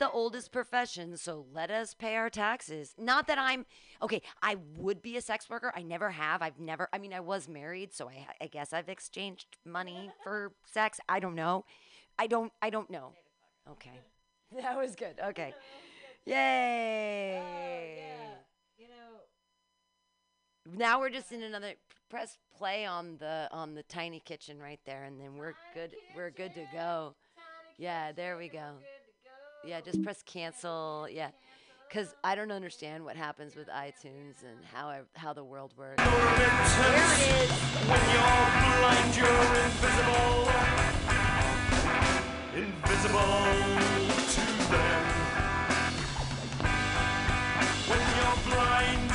the oldest profession, so let us pay our taxes. Not that I'm okay. I would be a sex worker. I never have. I've never. I mean, I was married, so I, I guess I've exchanged money for sex. I don't know. I don't. I don't know. Okay, that was good. Okay, yay. You know, Now we're just in another. Press play on the on the tiny kitchen right there, and then we're good. We're good to go. Yeah, there we go. Yeah, just press cancel. Yeah, because I don't understand what happens with iTunes and how I, how the world works. There it is. When you're blind, you're invisible. Invisible to them. When you're blind,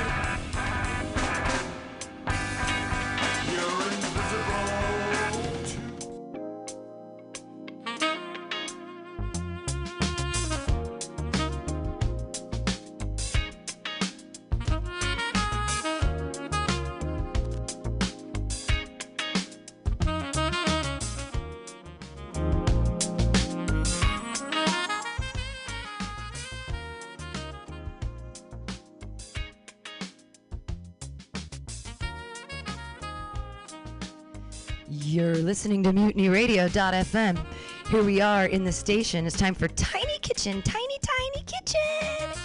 listening to MutinyRadio.fm. Here we are in the station. It's time for Tiny Kitchen, Tiny Tiny Kitchen,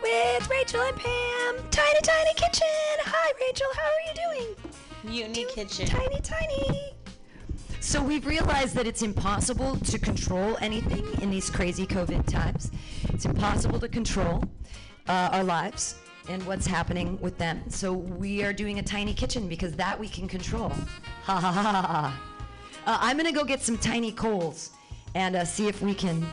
with Rachel and Pam. Tiny Tiny Kitchen. Hi, Rachel. How are you doing? Mutiny Kitchen. Tiny Tiny. So we've realized that it's impossible to control anything in these crazy COVID times. It's impossible to control uh, our lives and what's happening with them. So we are doing a tiny kitchen because that we can control. Ha ha ha ha. Uh, I'm gonna go get some tiny coals and uh, see if we can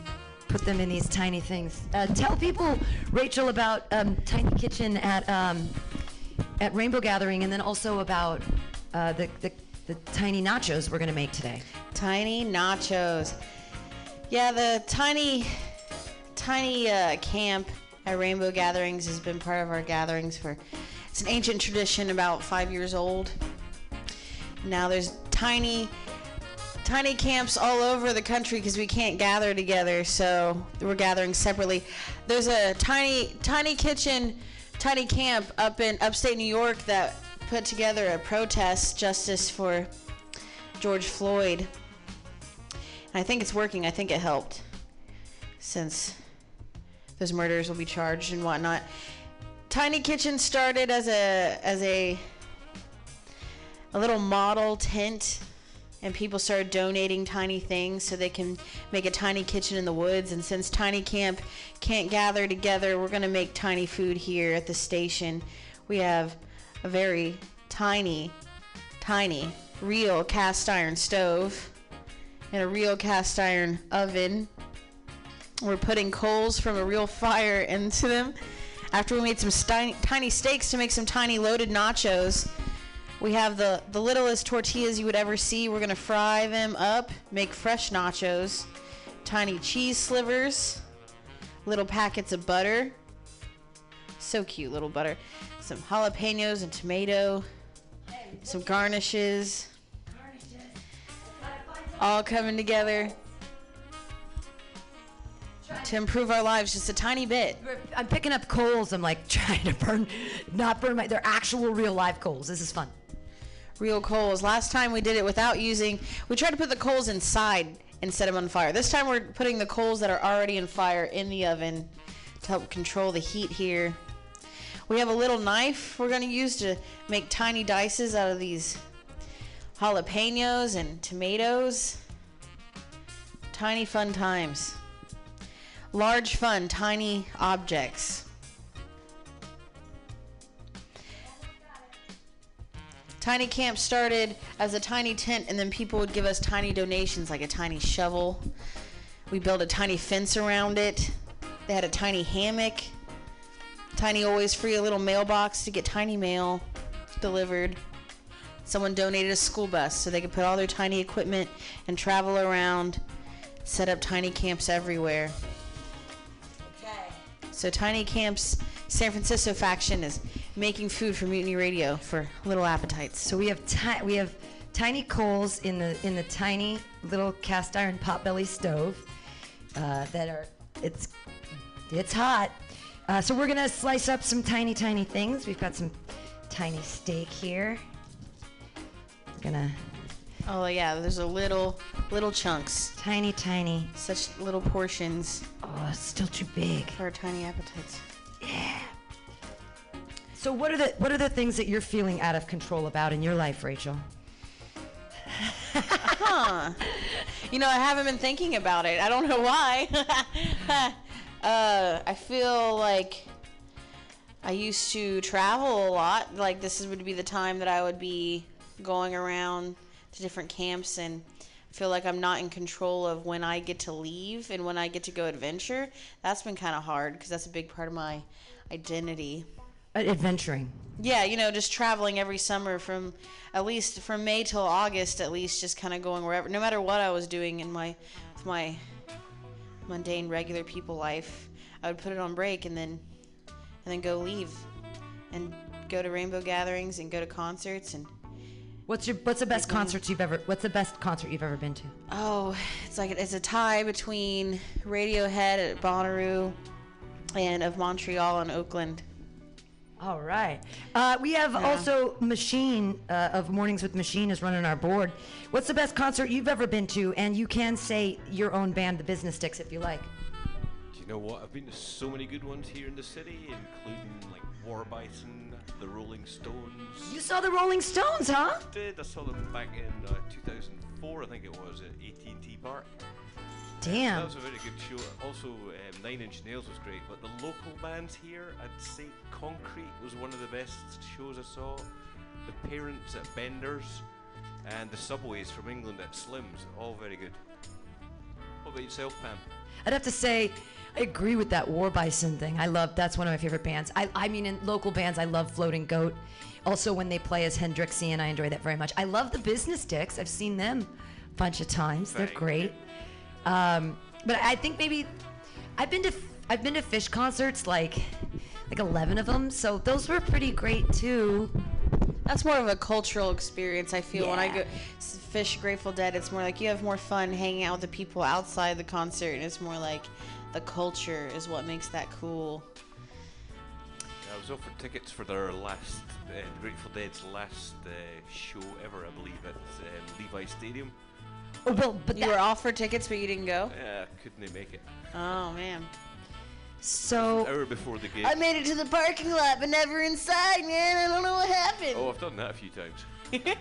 put them in these tiny things. Uh, tell people, Rachel, about um, Tiny Kitchen at um, at Rainbow Gathering, and then also about uh, the, the the tiny nachos we're gonna make today. Tiny nachos. Yeah, the tiny, tiny uh, camp at Rainbow Gatherings has been part of our gatherings for. It's an ancient tradition, about five years old. Now there's tiny, tiny camps all over the country because we can't gather together, so we're gathering separately. There's a tiny, tiny kitchen, tiny camp up in upstate New York that put together a protest justice for George Floyd. And I think it's working. I think it helped since those murders will be charged and whatnot. Tiny Kitchen started as a as a a little model tent and people started donating tiny things so they can make a tiny kitchen in the woods. And since tiny camp can't gather together we're going to make tiny food here at the station. We have a very tiny tiny real cast iron stove and a real cast iron oven. We're putting coals from a real fire into them. After we made some sti- tiny steaks to make some tiny loaded nachos we have the, the littlest tortillas you would ever see. We're going to fry them up, make fresh nachos, tiny cheese slivers, little packets of butter. So cute, little butter. Some jalapenos and tomato, some garnishes. All coming together to improve our lives just a tiny bit. I'm picking up coals. I'm like trying to burn, not burn my. They're actual real live coals. This is fun. Real coals. Last time we did it without using, we tried to put the coals inside and set them on fire. This time we're putting the coals that are already in fire in the oven to help control the heat here. We have a little knife we're going to use to make tiny dices out of these jalapenos and tomatoes. Tiny fun times. Large fun, tiny objects. Tiny Camp started as a tiny tent, and then people would give us tiny donations, like a tiny shovel. We built a tiny fence around it. They had a tiny hammock. Tiny always free a little mailbox to get tiny mail delivered. Someone donated a school bus so they could put all their tiny equipment and travel around, set up tiny camps everywhere. So Tiny Camps San Francisco faction is making food for Mutiny Radio for little appetites. So we have ti- we have tiny coals in the in the tiny little cast iron potbelly stove uh, that are it's It's hot. Uh, so we're gonna slice up some tiny, tiny things. We've got some tiny steak here. We're gonna Oh yeah, there's a little little chunks, tiny, tiny. such little portions Oh, it's still too big. for our tiny appetites. Yeah. So what are the what are the things that you're feeling out of control about in your life, Rachel? Huh. You know, I haven't been thinking about it. I don't know why. uh, I feel like I used to travel a lot. Like this would be the time that I would be going around to different camps and feel like I'm not in control of when I get to leave and when I get to go adventure. That's been kind of hard because that's a big part of my identity. Uh, adventuring. Yeah, you know, just traveling every summer from at least from May till August, at least just kind of going wherever, no matter what I was doing in my with my mundane regular people life, I would put it on break and then and then go leave and go to rainbow gatherings and go to concerts and What's your what's the best concert you've ever what's the best concert you've ever been to? oh, it's like it's a tie between Radiohead at Bonnaroo and of Montreal and Oakland. All right. Uh, we have also Machine uh, of Mornings with Machine is running our board. What's the best concert you've ever been to? And you can say your own band, the Business Dicks, if you like. Do you know what? I've been to so many good ones here in the city, including like War Bison, the Rolling Stones. You saw the Rolling Stones, huh? did. I saw them back in uh, 2004, I think it was, at AT&T Park. Damn. That was a very good show. Also, um, Nine Inch Nails was great, but the local bands here, I'd say Concrete was one of the best shows I saw. The Parents at Bender's, and the Subways from England at Slim's, all very good. What about yourself, Pam? I'd have to say, I agree with that War Bison thing. I love that's one of my favorite bands. I, I mean, in local bands, I love Floating Goat. Also, when they play as Hendrixian, I enjoy that very much. I love the Business Dicks. I've seen them a bunch of times. They're Thank great. Um, but I think maybe I've been to I've been to Phish concerts like like 11 of them. So those were pretty great too. That's more of a cultural experience. I feel when I go Phish Grateful Dead, it's more like you have more fun hanging out with the people outside the concert, and it's more like the culture is what makes that cool. I was offered tickets for their last, uh, Grateful Dead's last uh, show ever, I believe, at um, Levi Stadium. Oh, well, but You that, were offered tickets, but you didn't go. Yeah, couldn't make it. Oh man! So Hour before the gig. I made it to the parking lot, but never inside, man. I don't know what happened. oh, I've done that a few times.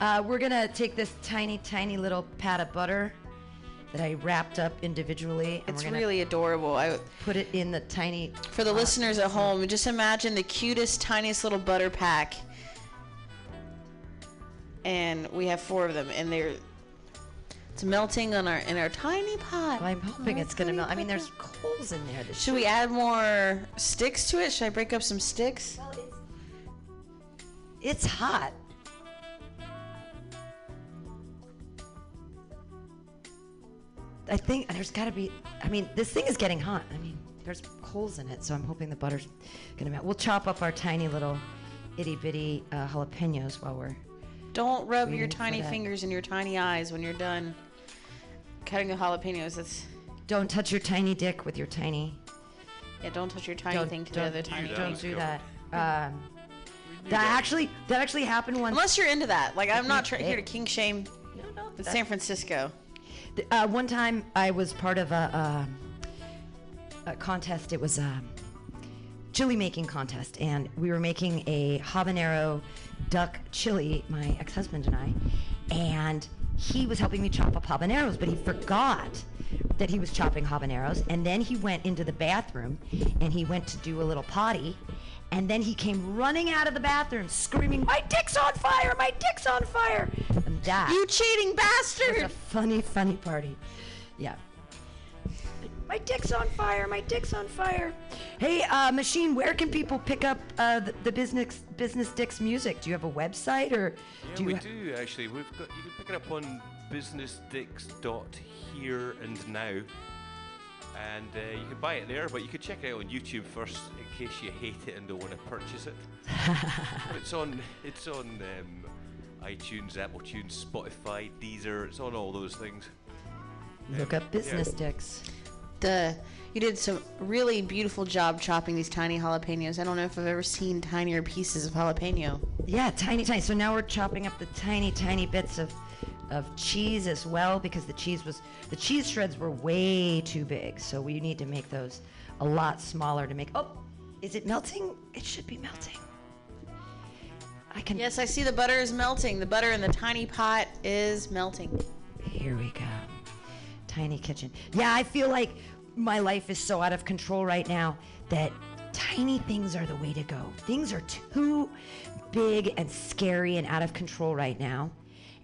Uh, we're gonna take this tiny, tiny little pat of butter that I wrapped up individually, and it's we're gonna really adorable. I, put it in the tiny. for the listeners at home, just imagine the cutest, tiniest little butter pack. And we have four of them, and they're it's melting on our in our tiny pot. I'm hoping it's gonna melt. I mean, there's coals in there. That Should we add more sticks to it? Should I break up some sticks? Well, it's, it's hot. I think there's got to be. I mean, this thing is getting hot. I mean, there's coals in it, so I'm hoping the butter's gonna melt. We'll chop up our tiny little itty bitty uh, jalapenos while we're. Don't rub your tiny fingers in your tiny eyes when you're done cutting the jalapenos. That's Don't touch your tiny dick with your tiny. yeah. Don't touch your tiny Don't- thing to don't the other tiny. that. Don't was do that. Um, that actually that actually happened once. Unless you're into that. Like I'm not try- Okay. here to king shame No, no, the San Francisco. Th- Uh, one time I was part of a, a, a contest. It was a chili making contest, and we were making a habanero duck chili, my ex husband and I. And he was helping me chop up habaneros, but he forgot that he was chopping habaneros. And then he went into the bathroom and he went to do a little potty. And then he came running out of the bathroom screaming, My dick's on fire! My dick's on fire! And that You cheating bastard! it was a funny, funny party. Yeah. My dick's on fire. My dick's on fire. Hey, uh, machine, where can people pick up uh, the, the business business dicks music? Do you have a website or Yeah, do you we ha- do actually. We've got you can pick it up on businessdicks.here and now, and uh, you can buy it there. But you could check it out on YouTube first in case you hate it and don't want to purchase it. it's on it's on um, iTunes, Apple Tunes, Spotify, Deezer. It's on all those things. look up business dicks? The You did some really beautiful job chopping these tiny jalapenos. I don't know if I've ever seen tinier pieces of jalapeno. Yeah, tiny, tiny. So now we're chopping up the tiny, tiny bits of of cheese as well because the cheese was the cheese shreds were way too big. So we need to make those a lot smaller to make. Oh, is it melting? It should be melting. I can. Yes, I see the butter is melting. The butter in the tiny pot is melting. Here we go. Tiny kitchen. Yeah, I feel like my life is so out of control right now that tiny things are the way to go. Things are too big and scary and out of control right now.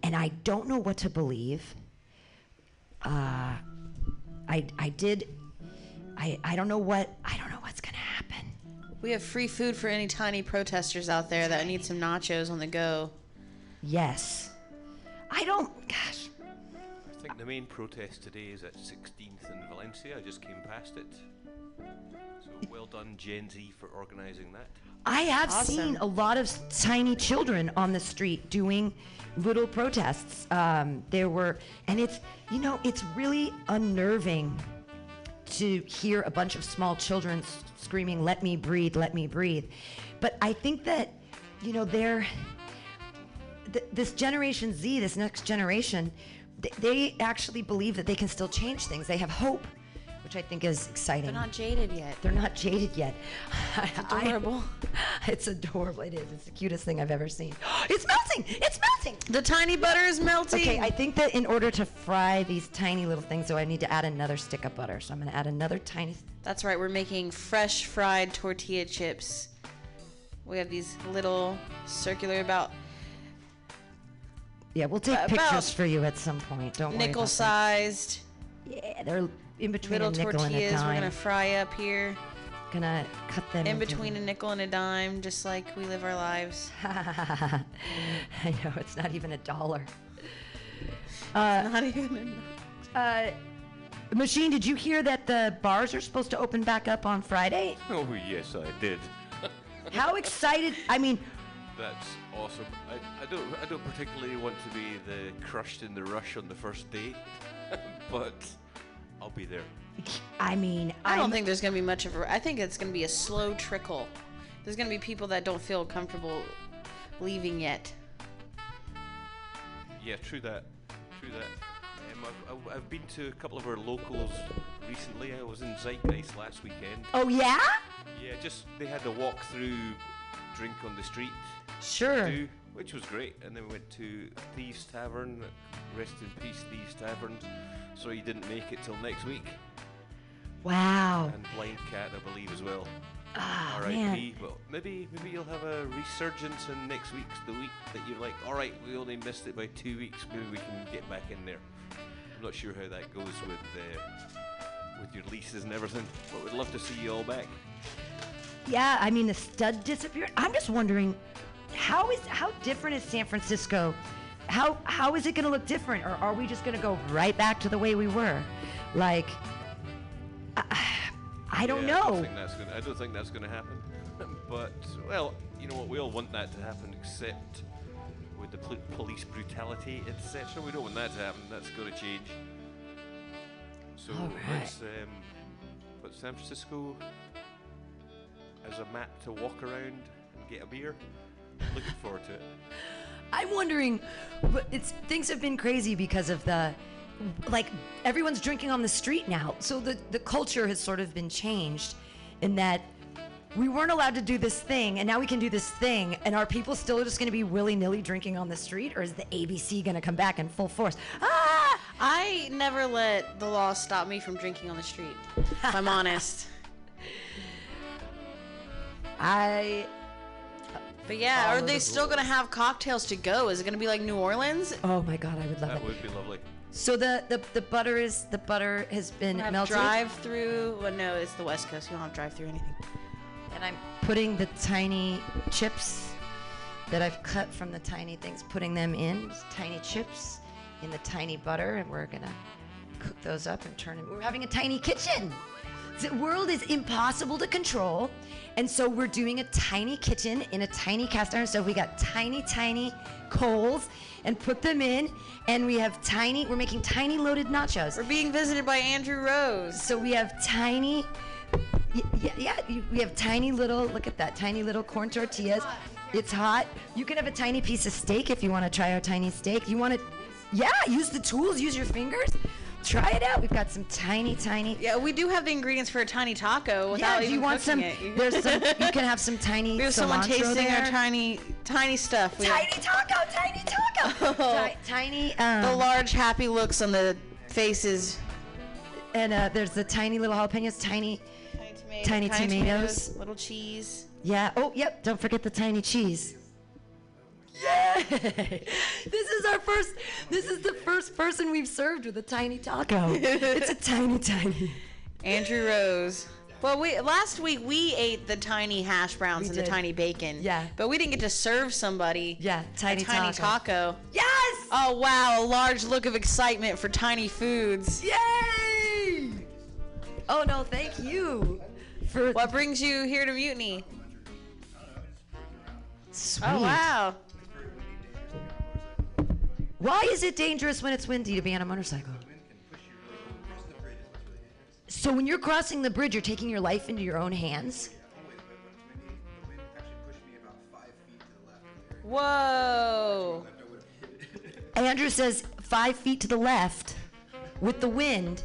And I don't know what to believe. Uh, I, I did. I, I don't know what I don't know what's gonna happen. We have free food for any tiny protesters out there that need some nachos on the go. Yes. I don't. Gosh. I think the main protest today is at 16th in Valencia. I just came past it. So well done, Gen Z, for organising that. I have Awesome. seen a lot of tiny children on the street doing little protests. Um, there were, and it's, you know, it's really unnerving to hear a bunch of small children s- screaming, let me breathe, let me breathe. But I think that, you know, they're, th- this Generation Z, this next generation, th- they actually believe that they can still change things. They have hope, which I think is exciting. They're not jaded yet. They're not jaded yet. It's adorable. it's adorable. It is. It's the cutest thing I've ever seen. It's melting. It's melting. The tiny butter is melting. Okay, I think that in order to fry these tiny little things, so I need to add another stick of butter. So I'm going to add another tiny. That's right. We're making fresh fried tortilla chips. We have these little circular, about Yeah, we'll take About pictures for you at some point. Don't worry. nickel about that. sized Yeah, they're in between little a nickel and a tortillas. We're gonna fry up here Gonna cut them in into- between a nickel and a dime, just like we live our lives. I know it's not even a dollar. Not even. Uh, Machine, did you hear that the bars are supposed to open back up on Friday? Oh, yes, I did. How excited! I mean, That's awesome. I, I don't I don't particularly want to be the crushed in the rush on the first day, but I'll be there. I mean, I don't I'm- think there's gonna be much of a. I think it's gonna be a slow trickle. There's gonna be people that don't feel comfortable leaving yet. Yeah, true that. True that. Um, I've, I've, I've been to a couple of our locals recently. I was in Zeitgeist last weekend. Oh yeah, Yeah, just they had the walk through drink on the street sure. do, which was great. And then we went to Thieves Tavern. Rest in peace, Thieves Tavern. So he didn't make it till next week. Wow. And Blind Cat, I believe, as well. Ah R.I.P. Well, maybe maybe you'll have a resurgence in next week's the week that you're like, all right, we only missed it by two weeks. Maybe we can get back in there. I'm not sure how that goes with uh, with your leases and everything, but we'd love to see you all back. Yeah, I mean the stud disappeared. I'm just wondering, how is how different is San Francisco? How how is it going to look different, or are we just going to go right back to the way we were? Like, I, I don't Yeah, I don't know. think that's gonna. I don't think that's gonna happen. but well, you know what? We all want that to happen, except with the pol- police brutality, etc. We don't want that to happen. That's going to change. So All let's um, San Francisco as a map to walk around and get a beer. Looking forward to it. I'm wondering, but it's things have been crazy because of the, like everyone's drinking on the street now. So the the culture has sort of been changed, in that we weren't allowed to do this thing, and now we can do this thing. And are people still just going to be willy nilly drinking on the street, or is the ABC going to come back in full force? Ah! I never let the law stop me from drinking on the street. If I'm honest. I But yeah, are they the still gonna have cocktails to go? Is it gonna be like New Orleans? oh my god, I would love That it. would be lovely. So the, the the butter is the butter has been Have melted. drive through. Well, no, it's the West Coast. You don't have drive through anything. And I'm putting the tiny chips that I've cut from the tiny things, putting them in, just tiny chips in the tiny butter, and we're gonna cook those up and turn them. We're having a tiny kitchen. The world is impossible to control. And so we're doing a tiny kitchen in a tiny cast iron stove. We got tiny, tiny coals and put them in. And we have tiny, we're making tiny loaded nachos. We're being visited by Andrew Rose. So we have tiny, yeah, yeah, we have tiny little, look at that, tiny little corn tortillas. It's hot. You can have a tiny piece of steak if you want to try our tiny steak. You want to, yeah, use the tools, use your fingers. Try it out. We've got some tiny, tiny. Yeah, we do have the ingredients for a tiny taco Yeah, without do even you want some? it. There's some. You can have some tiny. we have someone tasting there. our tiny, tiny stuff. We have Tiny taco, tiny taco. Ti- tiny. Um, the large happy looks on the faces. and uh, there's the tiny little jalapenos, tiny. Tiny, tomato, Tiny tomatoes. little cheese. Yeah. Oh, yep. Don't forget the tiny cheese. Yay! This is our first. This is the first person we've served with a tiny taco. it's a tiny, tiny. Andrew Rose. Well, we last week we ate the tiny hash browns We and did. the tiny bacon. Yeah. But we didn't get to serve somebody Yeah, a tiny, tiny taco. Yes! Oh wow, a large look of excitement for tiny foods. Yay! Oh no, thank you for What brings you here to Mutiny? sweet. Oh wow. Why is it dangerous when it's windy to be on a motorcycle? So when you're crossing the bridge, you're taking your life into your own hands. Whoa. Andrew says five feet to the left with the wind,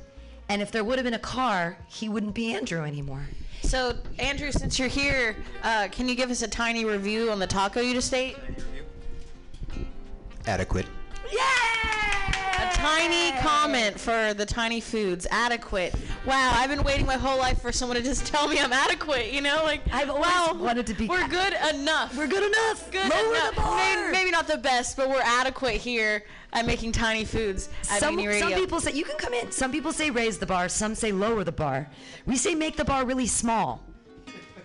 and if there would have been a car, he wouldn't be Andrew anymore. So Andrew, since you're here, uh, can you give us a tiny review on the taco you just ate? Adequate. A tiny comment for the tiny foods. Adequate. Wow, I've been waiting my whole life for someone to just tell me I'm adequate. You know, like I've always wow, wanted to be- We're good enough. We're good enough. good Lower enough. the bar. Maybe, maybe not the best, but we're adequate here at making tiny foods at some, Mutiny some people say you can come in. Some people say raise the bar. Some say lower the bar. We say make the bar really small.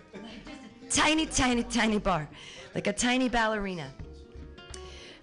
tiny, tiny, tiny bar, like a tiny ballerina.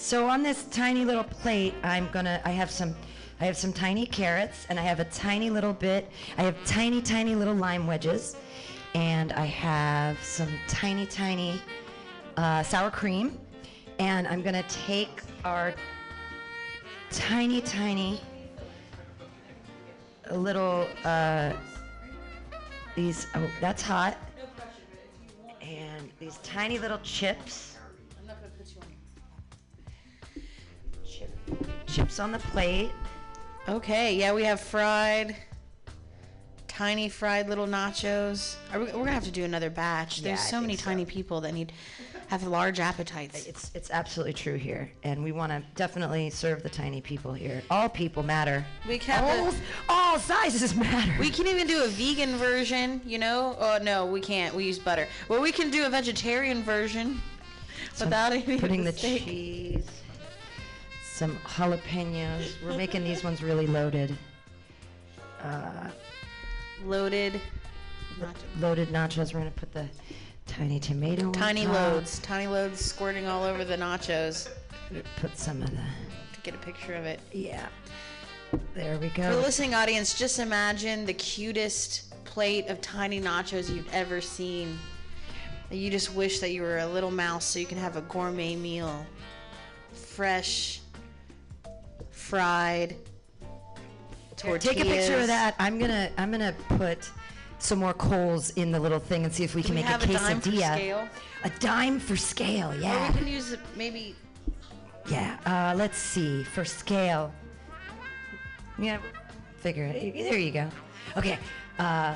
So on this tiny little plate, I'm gonna. I have some. I have some tiny carrots, and I have a tiny little bit. I have tiny, tiny little lime wedges, and I have some tiny, tiny uh, sour cream. And I'm gonna take our tiny, tiny little uh, these. Oh, that's hot. And these tiny little chips. Chips on the plate. Okay, yeah, we have fried, tiny fried little nachos. Are we, we're gonna have to do another batch. There's Yeah, so many so. tiny people that need have large appetites. It's it's absolutely true here, and we want to definitely serve the tiny people here. All people matter. We can all, all sizes matter. We can even do a vegan version, you know? Oh no, we can't. We use butter. Well, we can do a vegetarian version without any putting the the cheese, some jalapenos. We're making these ones really loaded. Uh, loaded. loaded nachos. We're gonna put the tiny tomato. Tiny loads, tiny loads squirting all over the nachos Put some of the. to get a picture of it. Yeah. There we go. For the listening audience, just imagine the cutest plate of tiny nachos you've ever seen. You just wish that you were a little mouse so you can have a gourmet meal. Fresh, fried, tortillas. Take a picture of that. I'm gonna I'm gonna put some more coals in the little thing and see if we can we make have a a dime for scale? A dime for scale. yeah. Or we can use maybe Yeah. Uh, let's see for scale. Yeah. Figure it. There you go. Okay. Uh,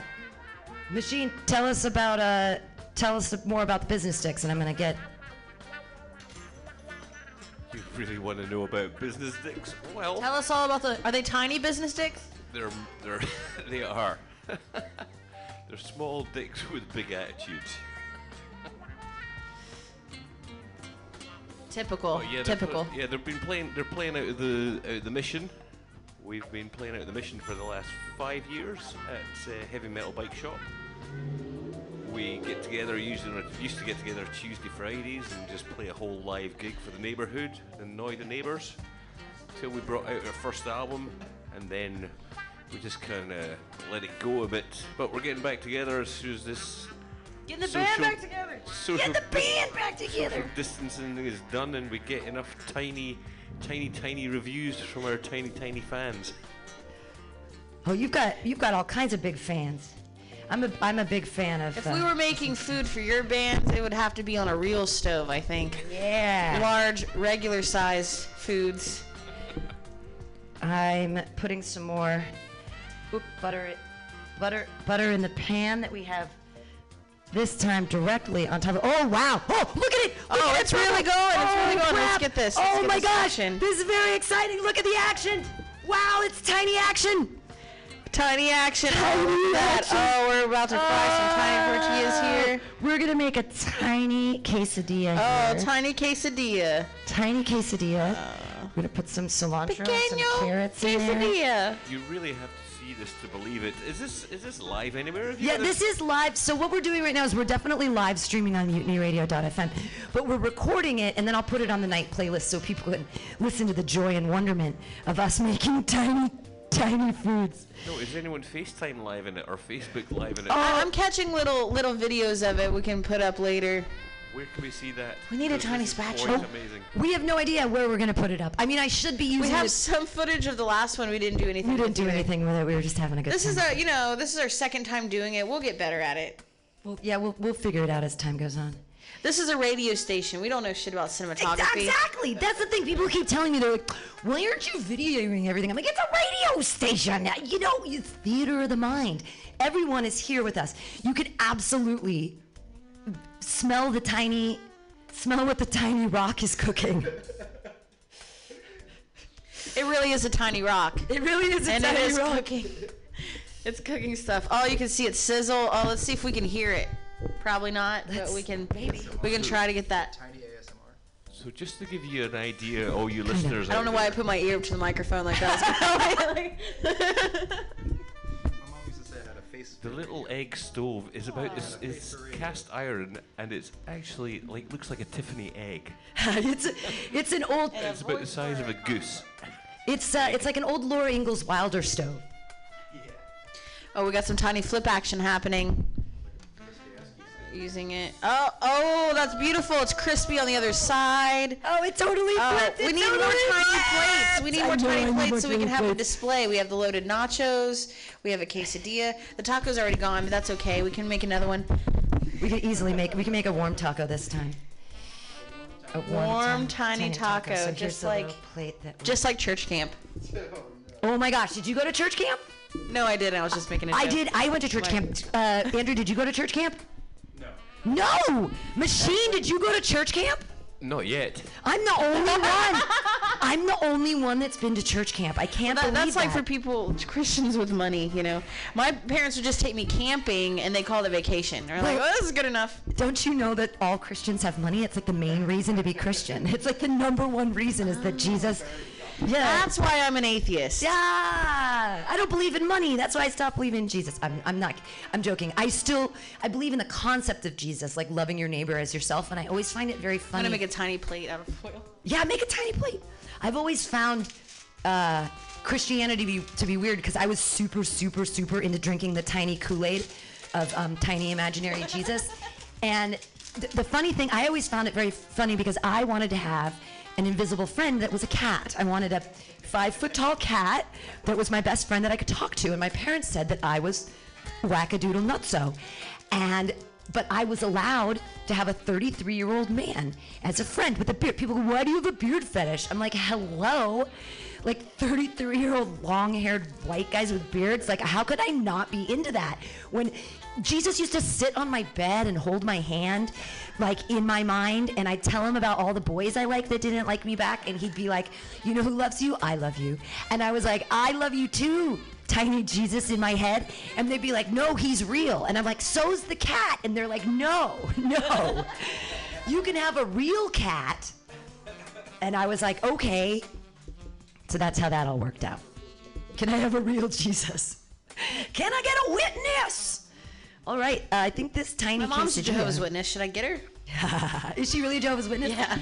machine, tell us about uh, tell us more about the business dicks, and I'm gonna get. Really want to know about business dicks? Well, Tell us all about the. Are they tiny business dicks? They're they're they are. they're small dicks with big attitudes. Typical. Oh, yeah, they're Typical. pl- yeah, they've been playing. They're playing out of the out of the mission. We've been playing out of the mission for the last five years at uh, Heavy Metal Bike Shop. We get together usually on used to get together Tuesday Fridays and just play a whole live gig for the neighbourhood, annoy the neighbours, till we brought out our first album, and then we just kind of let it go a bit. But we're getting back together as soon as this Getting the social, band back together. Social Get the band back together. social distancing is done and we get enough tiny, tiny, tiny reviews from our tiny, tiny fans. Oh, you've got you've got all kinds of big fans. I'm a I'm a big fan of. If uh, we were making food for your band, it would have to be on a real stove, I think. yeah, Large, regular sized foods. I'm putting some more oop, butter it butter butter in the pan that we have this time directly on top of oh wow oh look at it look Oh, at it, it's really going, it's really Oh, going. Let's get this, let's oh get my this gosh action. this is very exciting look at the action wow it's tiny action Tiny action. Tiny oh, action. that. Oh, we're about to fry some tiny tortillas ah. here. we're gonna make a tiny quesadilla Oh, here. tiny quesadilla. tiny quesadilla ah. we're gonna put some cilantro and some Pequeño carrots in there quesadilla. You really have to see this to believe it. Is this is this live anywhere? Have Yeah, this is live. So what we're doing right now is we're definitely live streaming on mutinyradio.fm, but we're recording it and then I'll put it on the night playlist so people can listen to the joy and wonderment of us making tiny, tiny foods. No, is anyone FaceTime live in it or Facebook live in it? Oh. I- I'm catching little little videos of it we can put up later. Where can we see that? We need a This tiny is spatula. quite amazing. We have no idea where we're gonna put it up. I mean, I should be using. We have it- some footage of the last one. We didn't do anything. we didn't with do either. anything with it. We were just having a good This time. is our, you know, this is our second time doing it. We'll get better at it. Well, yeah, we'll we'll figure it out as time goes on. This is a radio station. We don't know shit about cinematography. Exactly. That's the thing. People keep telling me they're like, "Why aren't you videoing everything?" I'm like, "It's a radio station. You know, it's theater of the mind. Everyone is here with us. You can absolutely smell the tiny, smell what the tiny rock is cooking. It really is a tiny rock. It really is a and tiny it is rock. cooking. It's cooking stuff. Oh, you can see it sizzle. Oh, let's see if we can hear it. Probably not, but we can. maybe. We can try to get that. Tiny ASMR. So just to give you an idea, all you listeners, I don't know why I put my ear up to the microphone like that. My mom used to say I had a face. The little egg stove is about is, Yeah. is cast iron and it's actually like looks like a Tiffany egg. it's a, it's an old. It's about the size of a goose. It's uh, it's like an old Laura Ingalls Wilder stove. oh, we got some tiny flip action happening. Using it. Oh, oh, that's beautiful. It's crispy on the other side. Oh, it totally Oh, flipped. we need more tiny flipped. plates. We need I more know, tiny plates more so we can tiny have a display. We have the loaded nachos. We have a quesadilla. The taco's already gone, but that's okay. We can make another one. We can easily make we can make a warm taco this time. A Warm, ti- tiny taco, So just like- plate that Just like church camp. Oh my gosh! Did you go to church camp? No, I didn't. I was just making a I joke. did. I went to church camp. Uh, Andrew, did you go to church camp? No. No. Machine, did you go to church camp? Not yet. I'm the only one. I'm the only one that's been to church camp. I can't That, believe that's like for people, Christians with money, you know. My parents would just take me camping and they called it vacation. They're like, oh, this is good enough. Don't you know that all Christians have money? It's like the main reason to be Christian. It's like the number one reason is that Jesus. Yeah. That's why I'm an atheist. Yeah, I don't believe in money. That's why I stopped believing in Jesus. I'm, I'm not. I'm joking. I still, I believe in the concept of Jesus, like loving your neighbor as yourself, and I always find it very funny. I'm funny. gonna make a tiny plate out of foil. yeah, make a tiny plate. I've always found uh, Christianity to be, to be weird because I was super, super, super into drinking the tiny Kool Aid of um, tiny imaginary Jesus, and th- the funny thing, I always found it very funny because I wanted to have an invisible friend that was a cat. I wanted a five foot tall cat that was my best friend that I could talk to, and my parents said that I was wackadoodle nutso, and but I was allowed to have a 33 year old man as a friend with a beard. People go, why do you have a beard fetish? I'm like, hello. Like 33 year old long haired white guys with beards. Like, how could I not be into that? When Jesus used to sit on my bed and hold my hand, like in my mind, and I'd tell him about all the boys I liked that didn't like me back, and he'd be like, You know who loves you? I love you. And I was like, I love you too, tiny Jesus in my head, and they'd be like, "No, he's real," and I'm like, "So's the cat," and they're like, "No, no, you can have a real cat." And I was like, "Okay." So that's how that all worked out. Can I have a real Jesus? Can I get a witness? All right, uh, I think this tiny. My mom's a Jehovah's Witness. Should I get her? Is she really a Jehovah's Witness? Yeah.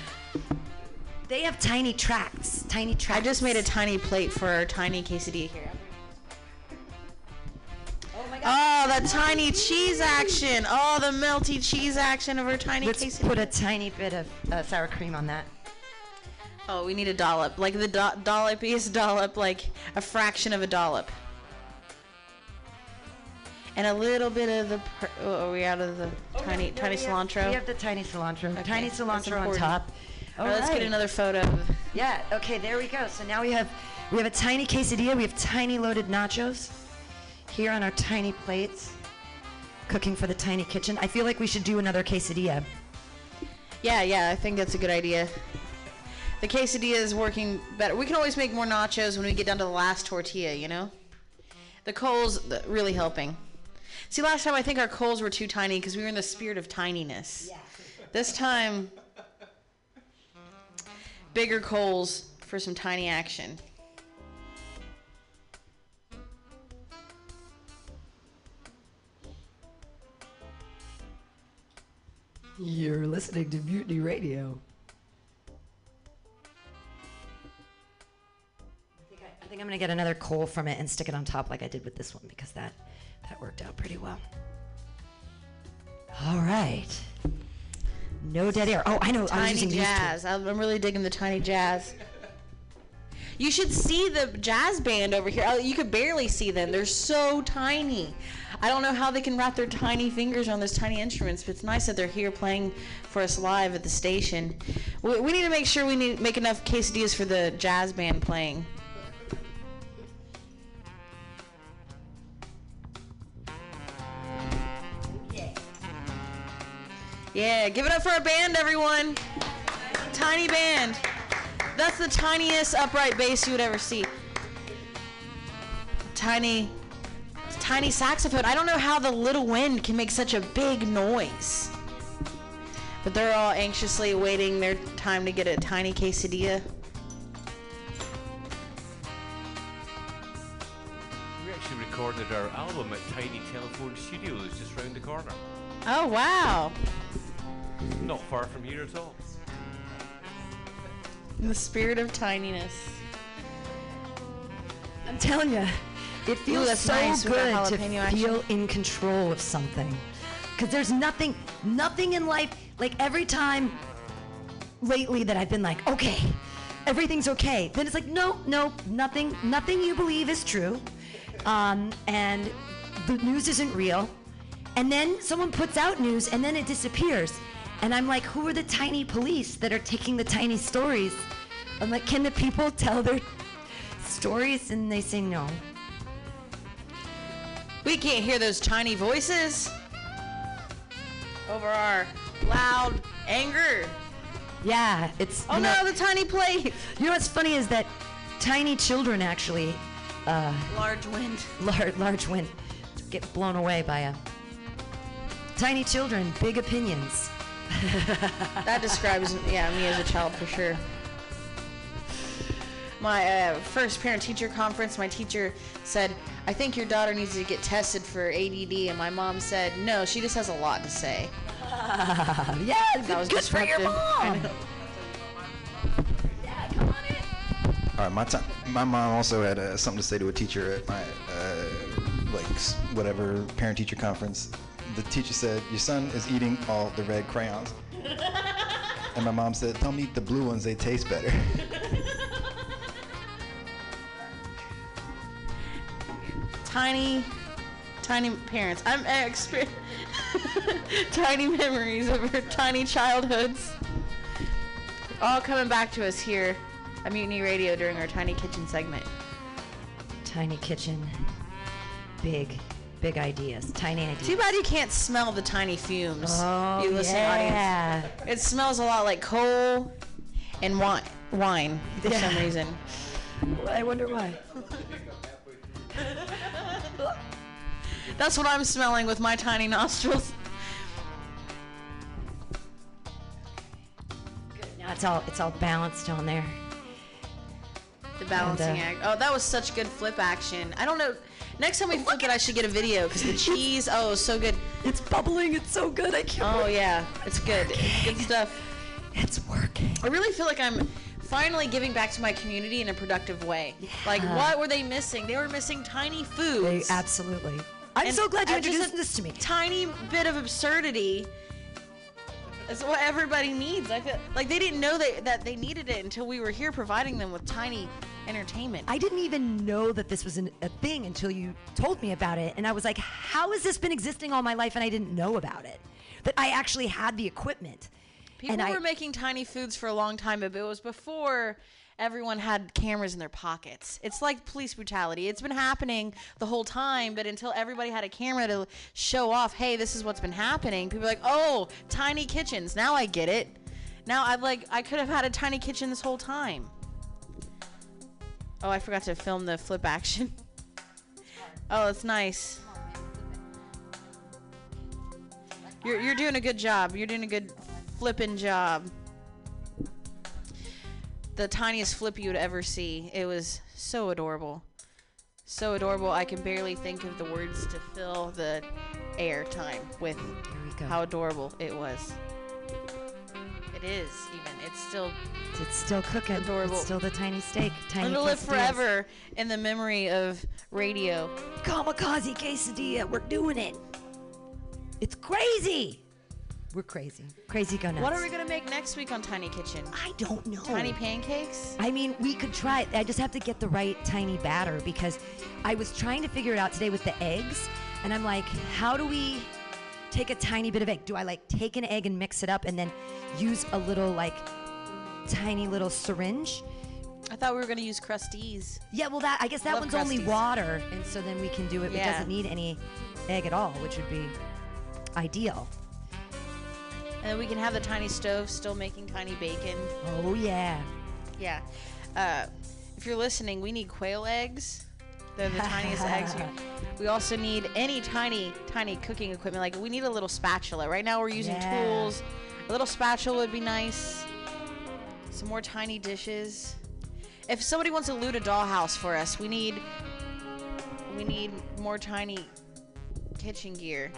They have tiny tracts. Tiny tracks. I just made a tiny plate for our tiny quesadilla here. Oh my god. Oh, the tiny cheese action. Oh, the melty cheese action of our tiny Let's quesadilla. put a tiny bit of uh, sour cream on that. Oh, we need a dollop. Like the do- dollopiest dollop, like a fraction of a dollop. And a little bit of the. Per- oh, are we out of the oh, tiny No, tiny we have- cilantro? we have the tiny cilantro. tiny cilantro on top. All right, let's get another photo. Yeah. Okay. There we go. So now we have we have a tiny quesadilla. We have tiny loaded nachos here on our tiny plates. Cooking for the tiny kitchen. I feel like we should do another quesadilla. yeah, yeah, I think that's a good idea. The quesadilla is working better. We can always make more nachos when we get down to the last tortilla, you know? The coals really helping. See, last time I think our coals were too tiny because we were in the spirit of tininess. This time, bigger coals for some tiny action. You're listening to Mutiny Radio. I think, I, I think I'm gonna get another coal from it and stick it on top like I did with this one because that that worked out pretty well. All right. No dead air. Oh, I know. I was Tiny using jazz. I'm I'm really digging the tiny jazz. You should see the jazz band over here. Oh, You could barely see them. They're so tiny. I don't know how they can wrap their tiny fingers on those tiny instruments, but it's nice that they're here playing for us live at the station. We, we need to make sure we need make enough quesadillas for the jazz band playing. Yeah, give it up for our band, everyone. Tiny band. That's the tiniest upright bass you would ever see. Tiny, tiny saxophone. I don't know how the little wind can make such a big noise. But they're all anxiously awaiting their time to get a tiny quesadilla. We actually recorded our album at Tiny Telephone Studios just round the corner. Oh, wow. Not far from here at all. In the spirit of tininess. I'm telling you, it feels that's so nice good to jalapeno action. feel in control of something. Because there's nothing, nothing in life, like every time lately that I've been like, okay, everything's okay. Then it's like, no, no, nothing, nothing you believe is true. Um, and the news isn't real. And then someone puts out news and then it disappears. And I'm like, who are the tiny police that are taking the tiny stories? I'm like, can the people tell their stories? And they say no. We can't hear those tiny voices over our loud anger. Yeah, it's. Oh no, the tiny plate. You know what's funny is that tiny children actually, uh, Large wind. large, large wind, get blown away by a. Tiny children, big opinions. That describes yeah me as a child for sure. My uh, first parent-teacher conference, my teacher said, "I think your daughter needs to get tested for ADD," and my mom said, "No, she just has a lot to say." yeah, That was good for your disruptive. Mom. Yeah, come on in. All right, my time. My mom also had uh, something to say to a teacher at my uh, like whatever parent-teacher conference. The teacher said, "Your son is eating all the red crayons," and my mom said, "Tell him eat the blue ones. They taste better." Tiny, tiny parents. I'm exper- tiny memories of our tiny childhoods. All coming back to us here at Mutiny Radio during our Tiny Kitchen segment. Tiny kitchen, big, big ideas. Tiny ideas. Too bad you can't smell the tiny fumes. Oh, you audience. yeah. It smells a lot like coal and wine. Wine for some reason. I wonder why. That's what I'm smelling with my tiny nostrils. Now it's all it's all balanced on there. The balancing uh, act. Oh, that was such good flip action. I don't know. Next time we flip it, I should get a video because the cheese. Oh, so good. It's bubbling. It's so good. I can't. Oh yeah, it's good. It's good stuff. It's working. I really feel like I'm finally giving back to my community in a productive way. Like, what were they missing? They were missing tiny foods. They, absolutely. I'm And so glad you introduced this to me. Tiny bit of absurdity is what everybody needs. I feel like they didn't know they, that they needed it until we were here providing them with tiny entertainment. I didn't even know that this was an, a thing until you told me about it, and I was like, "How has this been existing all my life and I didn't know about it? That I actually had the equipment." People and I- were making tiny foods for a long time, but it was before everyone had cameras in their pockets. It's like police brutality. It's been happening the whole time, but until everybody had a camera to show off, hey, this is what's been happening, people are like, oh, tiny kitchens. Now I get it. Now I like I could have had a tiny kitchen this whole time. Oh, I forgot to film the flip action. Oh, it's nice. You're, you're doing a good job. You're doing a good flipping job. The tiniest flip you would ever see. It was so adorable. So adorable. I can barely think of the words to fill the air time with Here we go. how adorable it was. It is even. It's still it's still cooking. Adorable. It's still the tiny steak. Tiny it'll live forever in the memory of radio. Kamikaze quesadilla. We're doing it. It's crazy. We're crazy. Crazy go nuts. What are we gonna make next week on Tiny Kitchen? I don't know. Tiny pancakes? I mean, we could try it. I just have to get the right tiny batter because I was trying to figure it out today with the eggs, and I'm like, how do we take a tiny bit of egg? Do I like take an egg and mix it up and then use a little like tiny little syringe? I thought we were gonna use Krusteaz. Yeah, well, that I guess that Love one's only Krusteaz. water, and so then we can do it. It Yeah. doesn't need any egg at all, which would be ideal. And then we can have the tiny stove still making tiny bacon. Oh yeah. Yeah. Uh, if you're listening, we need quail eggs. They're the tiniest eggs. We, we also need any tiny, tiny cooking equipment. Like we need a little spatula. Right now we're using Yeah. tools. A little spatula would be nice. Some more tiny dishes. If somebody wants to loot a dollhouse for us, we need we need more tiny kitchen gear.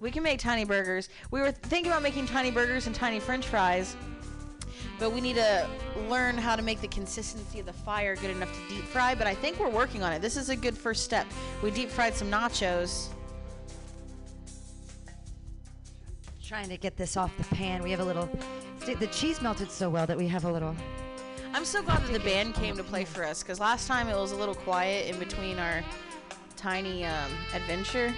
We can make tiny burgers. We were thinking about making tiny burgers and tiny french fries, but we need to learn how to make the consistency of the fire good enough to deep fry, but I think we're working on it. This is a good first step. We deep fried some nachos. Trying to get this off the pan. We have a little. The cheese melted so well that we have a little. I'm so glad that the band came to play for us because last time it was a little quiet in between our tiny um, adventure.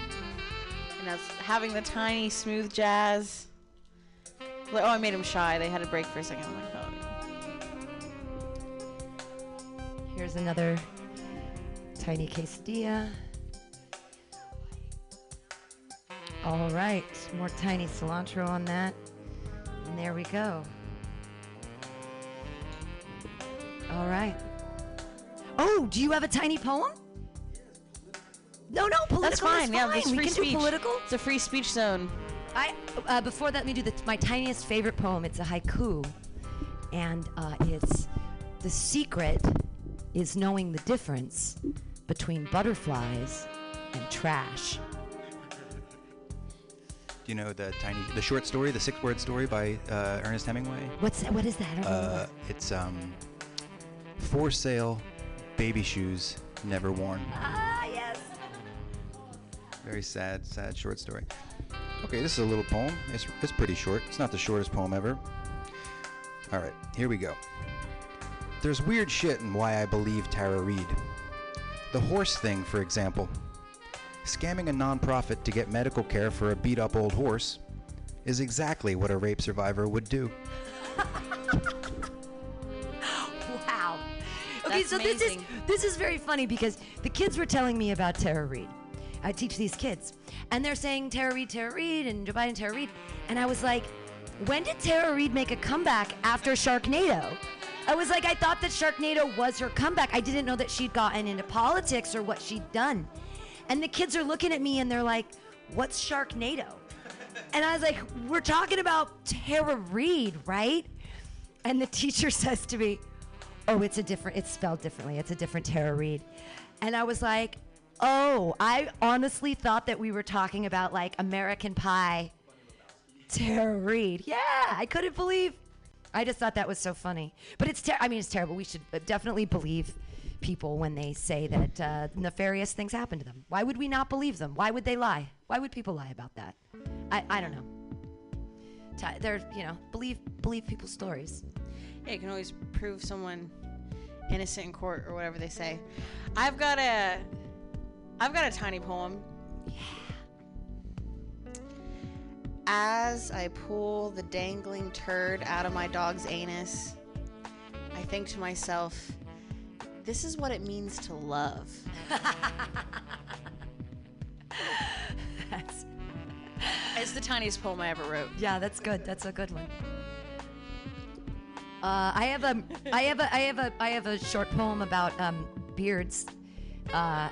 And that's having the tiny smooth jazz. Like, Oh, I made them shy. They had a break for a second. I'm like, oh. Here's another tiny quesadilla. All right, more tiny cilantro on that. And there we go. All right. Oh, do you have a tiny poem? No, no, political That's fine. is Yeah, fine. it's we free can speech. do political. It's a free speech zone. I uh, before that, let me do the, my tiniest favorite poem. It's a haiku, and uh, it's the secret is knowing the difference between butterflies and trash. Do you know the tiny, the short story, the six-word story by uh, Ernest Hemingway? What's that? What is that? I don't know. Uh, it's um, for sale, baby shoes never worn. ah, yes. Very sad, sad short story. Okay, this is a little poem. It's, it's pretty short. It's not the shortest poem ever. All right, here we go. There's weird shit in why I believe Tara Reade. The horse thing, for example. Scamming a nonprofit to get medical care for a beat up old horse is exactly what a rape survivor would do. Wow. Okay, That's so this is this is very funny because the kids were telling me about Tara Reade. I teach these kids, and they're saying Tara Reade, Tara Reade, and Joe Biden, Tara Reade, and I was like, when did Tara Reid make a comeback after Sharknado? I was like, I thought that Sharknado was her comeback. I didn't know that she'd gotten into politics or what she'd done. And the kids are looking at me and they're like, What's Sharknado? And I was like, We're talking about Tara Reid, right? And the teacher says to me, Oh, it's a different, it's spelled differently. It's a different Tara Reade. And I was like, Oh, I honestly thought that we were talking about like American Pie Tara Reid. Yeah, I couldn't believe. I just thought that was so funny. But it's ter- I mean, it's terrible. We should uh, definitely believe people when they say that uh, nefarious things happen to them. Why would we not believe them? Why would they lie? Why would people lie about that? I, I don't know. Ti- They're you know believe believe people's stories. Yeah, you can always prove someone innocent in court or whatever they say. I've got a I've got a tiny poem. As I pull the dangling turd out of my dog's anus, I think to myself, this is what it means to love. That's, It's the tiniest poem I ever wrote. yeah, that's good. That's a good one. Uh, I have a I have a I have a I have a short poem about um, beards. Uh,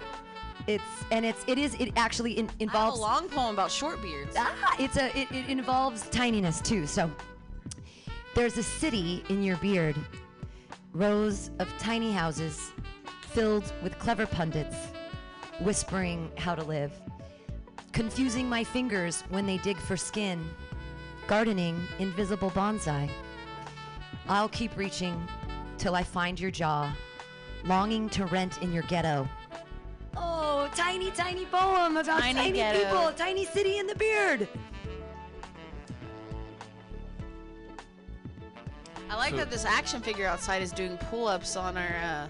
it's and it's it is it actually in, involves a long poem about short beards. ah, it's a it, it involves tininess too. So there's a city in your beard, rows of tiny houses filled with clever pundits whispering how to live, confusing my fingers when they dig for skin, gardening invisible bonsai. I'll keep reaching till I find your jaw, longing to rent in your ghetto. Oh, tiny, tiny poem about Tiny tiny, ghetto. people, tiny city in the beard. I like So- that this action figure outside is doing pull-ups on our uh,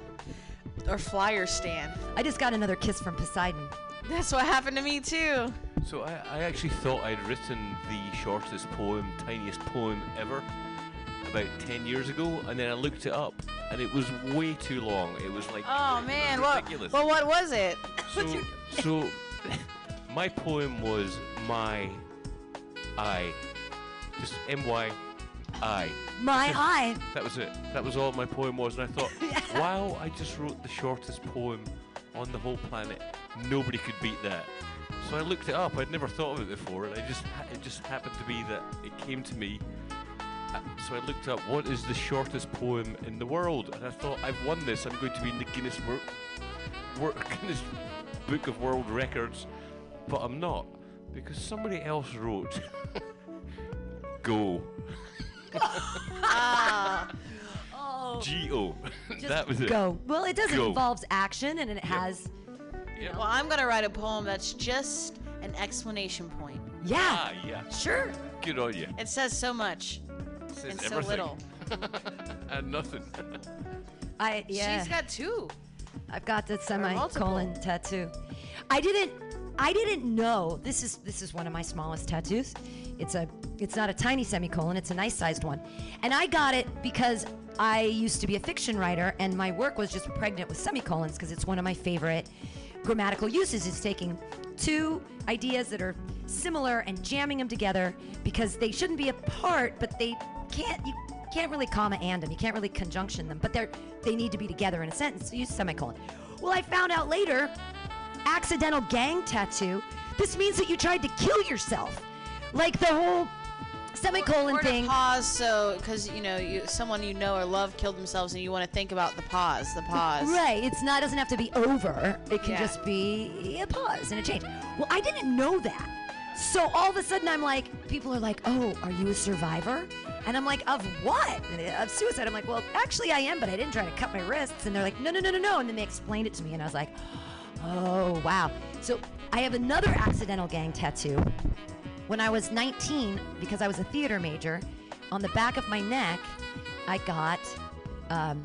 our flyer stand. I just got another kiss from Poseidon. That's what happened to me too. So I, I actually thought I'd written the shortest poem, tiniest poem ever, about 10 years ago, and then I looked it up, and it was way too long. It was like Oh man, what? ridiculous. Well, what was it? so, so my poem was my I, just M Y I. My eye. That was it. That was all my poem was, and I thought, wow, I just wrote the shortest poem on the whole planet. Nobody could beat that. So I looked it up. I'd never thought of it before, and I just it just happened to be that it came to me. Uh, So I looked up what is the shortest poem in the world, and I thought I've won this. I'm going to be in the Guinness World, Wor- Guinness Book of World Records, but I'm not because somebody else wrote. Go. G O. That was it. Go. Well, it does Go. involves action and it has. Yeah. Well, I'm gonna write a poem that's just an explanation point. Yeah. Ah, yeah. Sure. Good on you. It says so much Says and so everything. little. and nothing. I yeah. She's got two. I've got the multiple. semicolon tattoo. I didn't I didn't know this is this is one of my smallest tattoos. It's a it's not a tiny semicolon, it's a nice sized one. And I got it because I used to be a fiction writer and my work was just pregnant with semicolons because it's one of my favorite grammatical uses is taking two ideas that are similar and jamming them together because they shouldn't be apart but they can't you can't really comma and them you can't really conjunction them but they're they need to be together in a sentence so use semicolon well i found out later accidental gang tattoo this means that you tried to kill yourself like the whole semicolon Or to thing pause, so because you know you someone you know or love killed themselves, and you want to think about the pause, the pause. Right. It's not doesn't have to be over. It can Yeah. just be a pause and a change. Well, I didn't know that. So all of a sudden I'm like, people are like, "Oh, are you a survivor?" And I'm like, "Of what? Of suicide?" I'm like, "Well, actually I am, but I didn't try to cut my wrists." And they're like, "No, no, no, no, no." And then they explained it to me and I was like, "Oh, wow." So I have another accidental gang tattoo. When I was 19, because I was a theater major, on the back of my neck, I got um,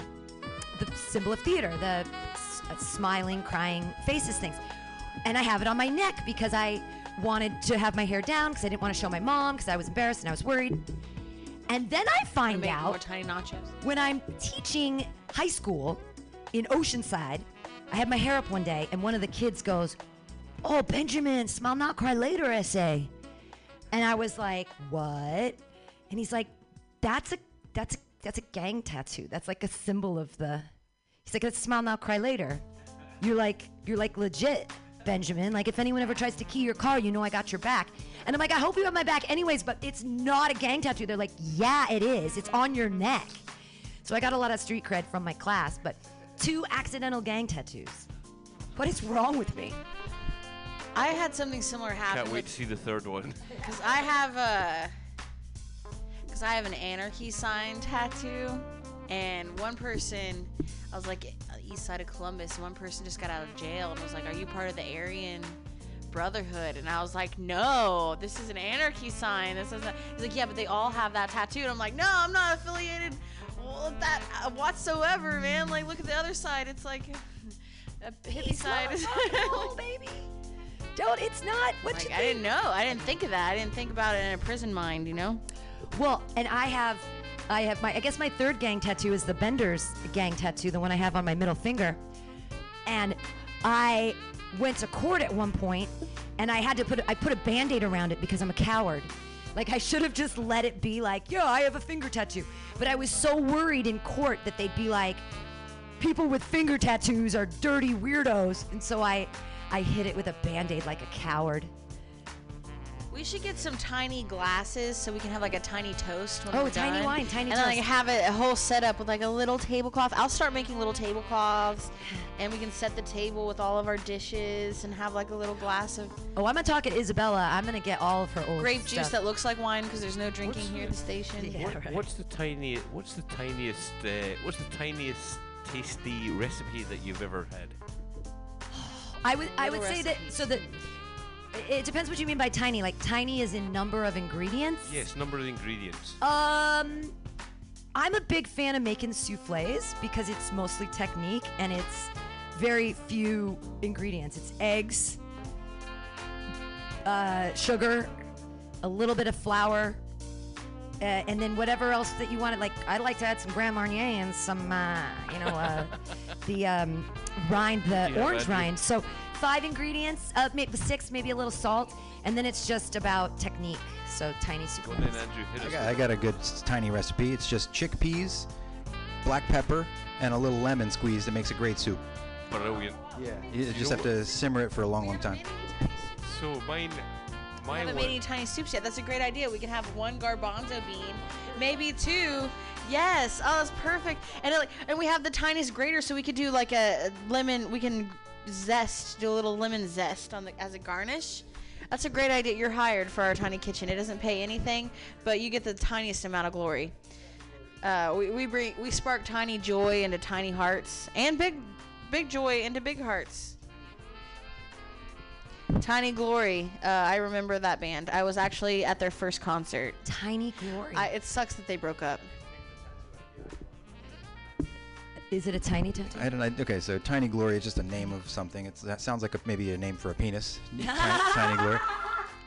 the symbol of theater, the s- uh, smiling, crying faces things. And I have it on my neck because I wanted to have my hair down because I didn't want to show my mom because I was embarrassed and I was worried. And then I find make more out tiny nachos. when I'm teaching high school in Oceanside, I had my hair up one day and one of the kids goes, Oh, Benjamin, smile not cry later essay. And I was like, What? And he's like, That's a that's a that's a gang tattoo. That's like a symbol of the. He's like, let's smile now, cry later. You're like, you're like legit, Benjamin. Like if anyone ever tries to key your car, you know I got your back. And I'm like, I hope you have my back anyways, but it's not a gang tattoo. They're like, yeah, it is. It's on your neck. So I got a lot of street cred from my class, but two accidental gang tattoos. What is wrong with me? I had something similar happen. Can't wait to see the third one. Because I have a. Because I have an anarchy sign tattoo, and one person, I was like east side of Columbus, one person just got out of jail and was like, "Are you part of the Aryan Brotherhood?" And I was like, "No, this is an anarchy sign. This isn't." He's like, "Yeah, but they all have that tattoo." And I'm like, "No, I'm not affiliated with that whatsoever, man. Like, look at the other side. It's like a hippie Peace, side." roll, baby. Don't. It's not. What Like you I didn't know. I didn't think of that. I didn't think about it in a prison mind, you know. Well, and I have, I have my. I guess my third gang tattoo is the Bender's gang tattoo, the one I have on my middle finger. And I went to court at one point, and I had to put. I put a band-aid around it because I'm a coward. Like I should have just let it be like, yeah, I have a finger tattoo. But I was so worried in court that they'd be like, people with finger tattoos are dirty weirdos, and so I, I hit it with a band-aid like a coward. We should get some tiny glasses so we can have like a tiny toast. When Oh, we're tiny done. wine, tiny toast. and then like have it a whole setup with like a little tablecloth. I'll start making little tablecloths, and we can set the table with all of our dishes and have like a little glass of Oh, I'm gonna talk at Isabella. I'm gonna get all of her old grape juice that looks like wine because there's no drinking What's here at the station. Yeah, What- right. What's the tiniest? What's the tiniest? Uh, what's the tiniest tasty recipe that you've ever had? I would I would say that so that it depends what you mean by tiny. Like tiny is in number of ingredients. Yes, number of ingredients. Um, I'm a big fan of making souffles because it's mostly technique and it's very few ingredients. It's eggs, uh, sugar, a little bit of flour, uh, and then whatever else that you wanted. Like I like to add some Grand Marnier and some, uh, you know, uh, the um, rind, the Yeah, orange rind. So five ingredients, uh, maybe six, maybe a little salt, and then it's just about technique. So tiny soup. on then. Andrew. Hit I us got, I got a good tiny recipe. It's just chickpeas, black pepper, and a little lemon squeeze that makes a great soup. Brilliant. Yeah. You just have to simmer it for a long, long time. So mine, I my haven't one. made any tiny soups yet. That's a great idea. We can have one garbanzo bean, maybe two. Yes. Oh, that's perfect. And it, like, and we have the tiniest grater, so we could do like a lemon. We can zest, do a little lemon zest on the as a garnish. That's a great idea. You're hired for our tiny kitchen. It doesn't pay anything, but you get the tiniest amount of glory. Uh, we, we bring we spark tiny joy into tiny hearts and big big joy into big hearts. Tiny Glory. Uh, I remember that band. I was actually at their first concert. Tiny glory. I, it sucks that they broke up. Is it a tiny tattoo? I don't know. Okay, so Tiny Glory is just a name of something. It's, that sounds like a, maybe a name for a penis. Tiny, Tiny Glory.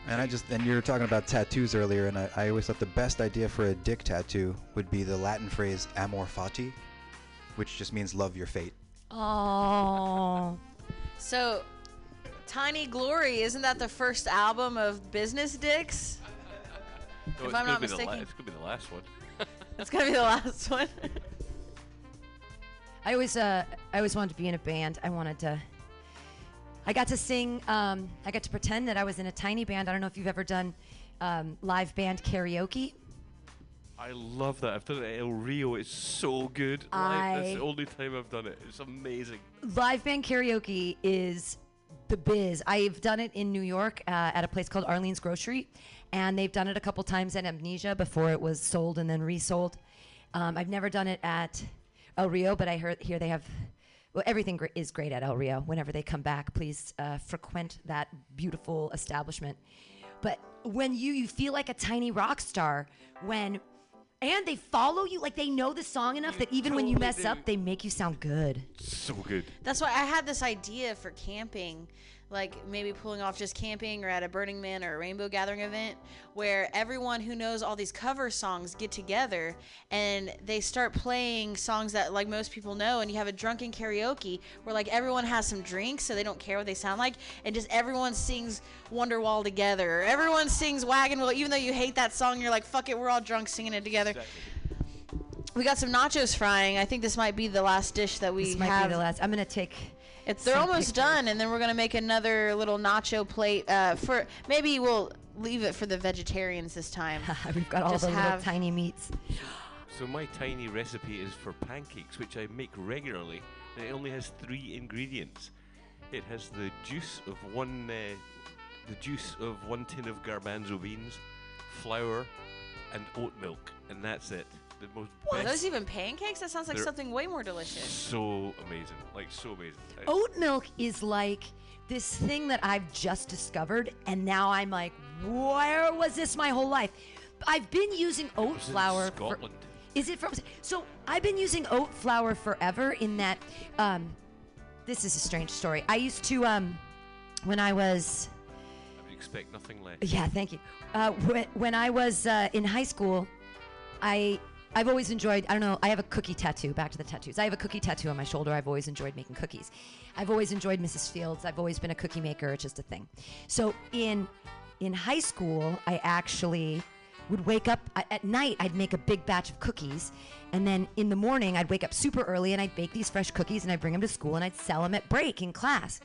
And I just, and you were talking about tattoos earlier, and I, I always thought the best idea for a dick tattoo would be the Latin phrase amor fati, which just means love your fate. Oh. So, Tiny Glory, isn't that the first album of Business Dicks? No, if it's I'm gonna not be the la- mistaken. it's gonna be the last one. it's gonna be the last one. I always, uh, I always wanted to be in a band. I wanted to. I got to sing. Um, I got to pretend that I was in a tiny band. I don't know if you've ever done um, live band karaoke. I love that. I've done it at El Rio. It's so good. Live. That's the only time I've done it. It's amazing. Live band karaoke is the biz. I've done it in New York uh, at a place called Arlene's Grocery, and they've done it a couple times at Amnesia before it was sold and then resold. Um, I've never done it at El Rio, but I heard here they have. Well, everything gr- is great at El Rio. Whenever they come back, please uh, frequent that beautiful establishment. But when you you feel like a tiny rock star when and they follow you like they know the song enough that even when you mess do. up, they make you sound good. So good. That's why I had this idea for camping, like maybe pulling off just camping or at a Burning Man or a Rainbow Gathering event, where everyone who knows all these cover songs get together and they start playing songs that like most people know, and you have a drunken karaoke where like everyone has some drinks so they don't care what they sound like, and just everyone sings Wonderwall together. Or everyone sings Wagon Wheel, even though you hate that song, you're like, fuck it, we're all drunk singing it together. We got some nachos frying. I think this might be the last dish that we This might have. be the last. I'm gonna take. It's, they're almost pictures. done, and then we're gonna make another little nacho plate. Uh, for maybe we'll leave it for the vegetarians this time. We've got all Just the little have- tiny meats. So my tiny recipe is for pancakes, which I make regularly, and it only has three ingredients. It has the juice of one, uh, the juice of one tin of garbanzo beans, flour, and oat milk, and that's it. The most Are best- those even pancakes? That sounds like They're- something way more delicious. so amazing, like so amazing. Oat milk is like this thing that I've just discovered, and now I'm like, where was this my whole life? I've been using oat was in flour. For, Scotland. is it from? So I've been using oat flour forever. In that, um, this is a strange story. I used to, um, when I was I would expect nothing less. Yeah, thank you. Uh, when, when I was uh, in high school, I I've always enjoyed. I don't know. I have a cookie tattoo. Back to the tattoos. I have a cookie tattoo on my shoulder. I've always enjoyed making cookies. I've always enjoyed Mrs. Fields. I've always been a cookie maker. It's just a thing. So in in high school, I actually would wake up at night. I'd make a big batch of cookies, and then in the morning, I'd wake up super early and I'd bake these fresh cookies and I'd bring them to school and I'd sell them at break in class.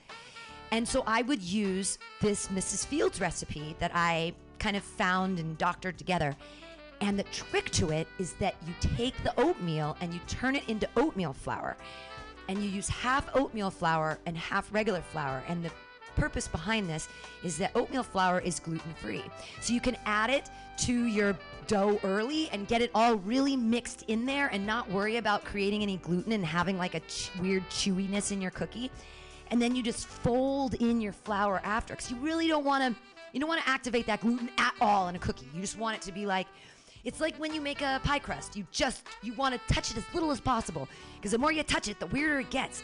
And so I would use this Mrs. Fields recipe that I kind of found and doctored together. And the trick to it is that you take the oatmeal and you turn it into oatmeal flour. And you use half oatmeal flour and half regular flour. And the purpose behind this is that oatmeal flour is gluten free. So you can add it to your dough early and get it all really mixed in there and not worry about creating any gluten and having like a ch- weird chewiness in your cookie and then you just fold in your flour after because you really don't want to you don't want to activate that gluten at all in a cookie you just want it to be like it's like when you make a pie crust you just you want to touch it as little as possible because the more you touch it the weirder it gets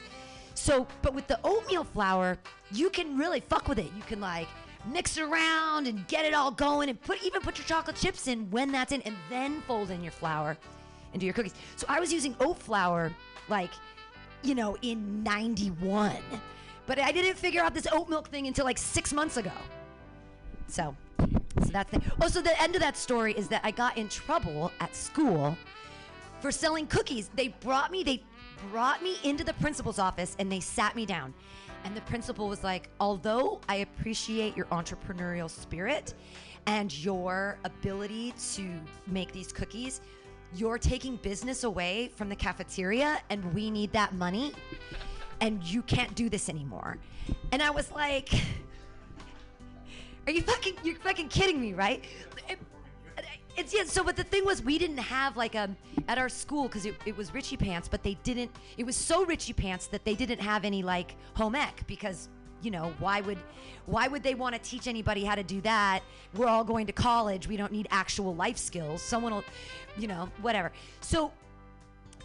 so but with the oatmeal flour you can really fuck with it you can like mix around and get it all going and put even put your chocolate chips in when that's in and then fold in your flour and do your cookies so i was using oat flour like you know, in 91. But I didn't figure out this oat milk thing until like six months ago. So, so that's the. Oh, so the end of that story is that I got in trouble at school for selling cookies. They brought me, they brought me into the principal's office and they sat me down. And the principal was like, although I appreciate your entrepreneurial spirit and your ability to make these cookies, you're taking business away from the cafeteria and we need that money and you can't do this anymore. And I was like, are you fucking you're fucking kidding me, right? It- it's yeah, so but the thing was we didn't have like um at our school because it, it was Richie Pants, but they didn't it was so Richie Pants that they didn't have any like home ec because you know why would why would they want to teach anybody how to do that? We're all going to college we don't need actual life skills someone will you know whatever. So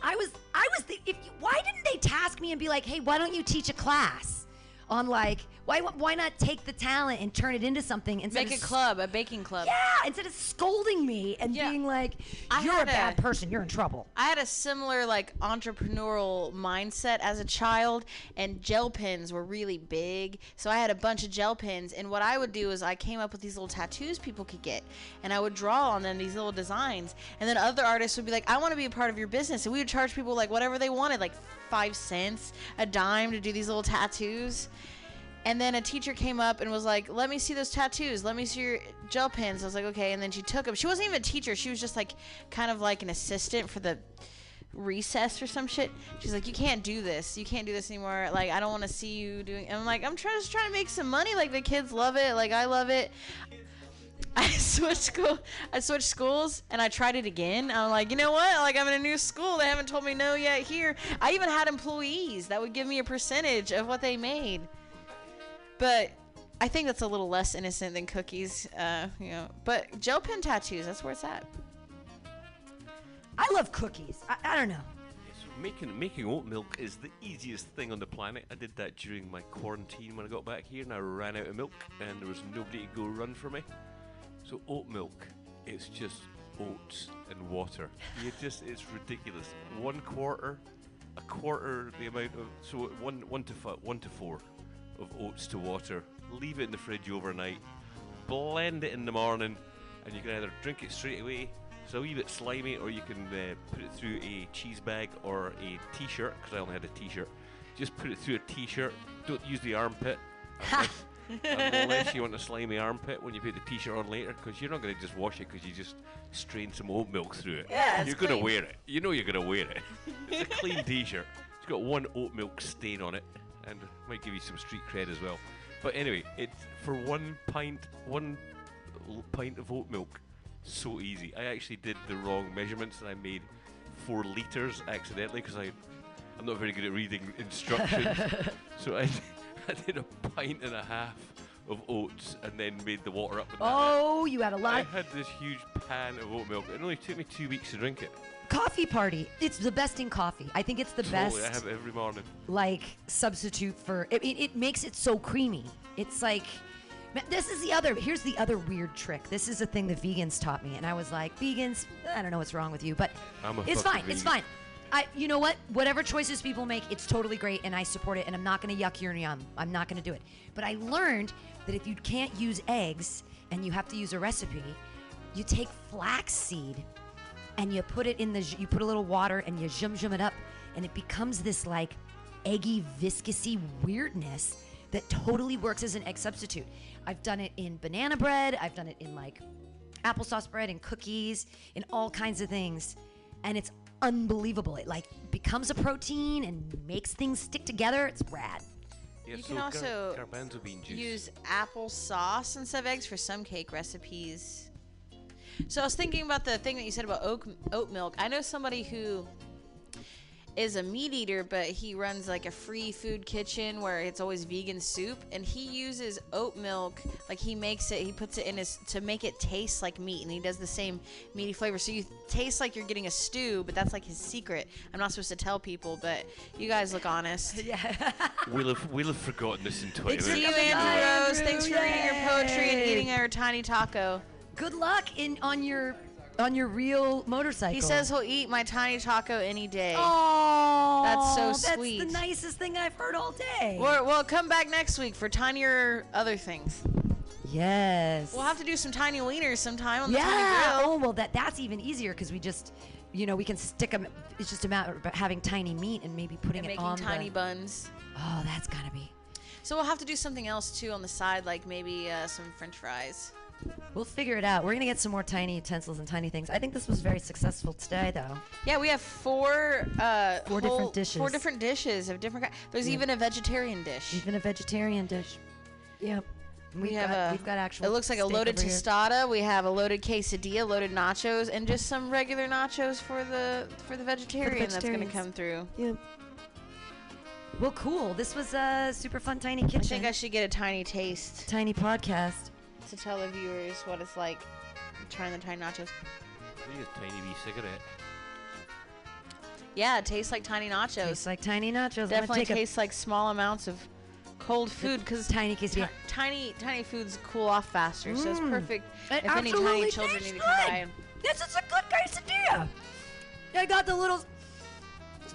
I was I was the, if you, why didn't they task me and be like, hey, why don't you teach a class on like why why not take the talent and turn it into something instead Make a club, a baking club. yeah instead of scolding me and Yeah. being like you're a had bad a- person you're in trouble. I had a similar like entrepreneurial mindset as a child, and gel pens were really big. So I had a bunch of gel pens, and what I would do is I came up with these little tattoos people could get, and I would draw on them these little designs, and then other artists would be like, "I want to be a part of your business," and we would charge people like whatever they wanted, like five cents, a dime to do these little tattoos. And then a teacher came up and was like, "Let me see those tattoos. Let me see your gel pens." I was like, "Okay." And then she took them. She wasn't even a teacher. She was just like kind of like an assistant for the recess or some shit. She's like, "You can't do this. You can't do this anymore. Like, I don't want to see you doing." And I'm like, "I'm trying just trying to make some money. Like the kids love it. Like I love it." I switched school. I switched schools and I tried it again. I'm like, you know what? Like I'm in a new school. They haven't told me no yet here. I even had employees that would give me a percentage of what they made. But I think that's a little less innocent than cookies. Uh, you know. But gel pen tattoos. That's where it's at. I love cookies. I, I don't know. Making making oat milk is the easiest thing on the planet. I did that during my quarantine when I got back here, and I ran out of milk, and there was nobody to go run for me. So oat milk, it's just oats and water. You just it's ridiculous. One quarter, a quarter the amount of so one one to fi- one to four of oats to water. Leave it in the fridge overnight. Blend it in the morning, and you can either drink it straight away It's a wee bit slimy, or you can uh, put it through a cheese bag or a t-shirt. Because I only had a t-shirt. Just put it through a t-shirt. Don't use the armpit. Unless, you want a slimy armpit when you put the t-shirt on later, because you're not going to just wash it because you just strained some oat milk through it. Yeah, you're going to wear it. You know you're going to wear it. It's a clean t-shirt. It's got one oat milk stain on it, and might give you some street cred as well. But anyway, it's for one pint, one pint of oat milk. So easy. I actually did the wrong measurements, and I made four liters accidentally because I, I'm not very good at reading instructions. so I, I did a pint and a half of oats, and then made the water up. with that. Oh, you had a lot of had this huge pan of oat milk. It only took me two weeks to drink it. coffee party. It's the best in coffee. I think it's the Totally, I best have it every morning. like substitute for it, it, it makes it so creamy. It's like this is the other here's the other weird trick. This is a thing the vegans taught me and I was like, "Vegans, I don't know what's wrong with you, but it's fine. It's fine." I, you know what? Whatever choices people make, it's totally great, and I support it. And I'm not going to yuck your yum. I'm not going to do it. But I learned that if you can't use eggs and you have to use a recipe, you take flaxseed and you put it in the you put a little water and you zhum zhum it up and it becomes this like eggy viscousy weirdness that totally works as an egg substitute i've done it in banana bread i've done it in like applesauce bread and cookies in all kinds of things and it's unbelievable it like becomes a protein and makes things stick together it's rad Yeah, You so can also garbanzo bean juice. use apple sauce instead of eggs for some cake recipes. So I was thinking about the thing that you said about oat, oat milk. I know somebody who is a meat eater, but he runs like a free food kitchen where it's always vegan soup, and he uses oat milk. Like he makes it, he puts it in his to make it taste like meat, and he does the same meaty flavor. So you taste like you're getting a stew, but that's like his secret. I'm not supposed to tell people, but you guys look honest. yeah We'll have, we'll have forgotten this in 20 Thanks See you, minutes. Andrew Rose. Thanks for Andrew. reading your poetry and eating our tiny taco. good luck in on your on your real motorcycle He says he'll eat my tiny taco any day. Oh, That's so That's sweet. That's the nicest thing I've heard all day. Or, well, come back next week for tinier other things. yes. We'll have to do some tiny wieners sometime on the yeah. tiny grill. Oh well, that that's even easier because we just, you know, we can stick them. It's just a matter of having tiny meat and maybe putting and it making on tiny the. buns. Oh, that's gotta be. So we'll have to do something else too on the side, like maybe uh, some French fries. We'll figure it out. We're gonna get some more tiny utensils and tiny things. I think this was very successful today, though. Yeah, we have four uh, Four different dishes. Four different dishes of different. ki- There's even a vegetarian dish. Even a vegetarian dish. Yep. We've we have got, a. we've got actual. It looks like a loaded over here. tostada. We have a loaded quesadilla, loaded nachos, and just some regular nachos for the for the vegetarian that's going to come through. Yep. Well, cool. This was a super fun tiny kitchen. I think I should get a tiny taste tiny podcast. To tell the viewers what it's like trying the tiny nachos. Maybe a tiny wee cigarette. Yeah, it tastes like tiny nachos. Tastes like tiny nachos. Definitely take tastes like small amounts of cold food because tiny quesadilla. tiny tiny foods cool off faster. So it's Mm. perfect It if any tiny absolutely children tastes need to come good. by. and- This is a good quesadilla. I got the little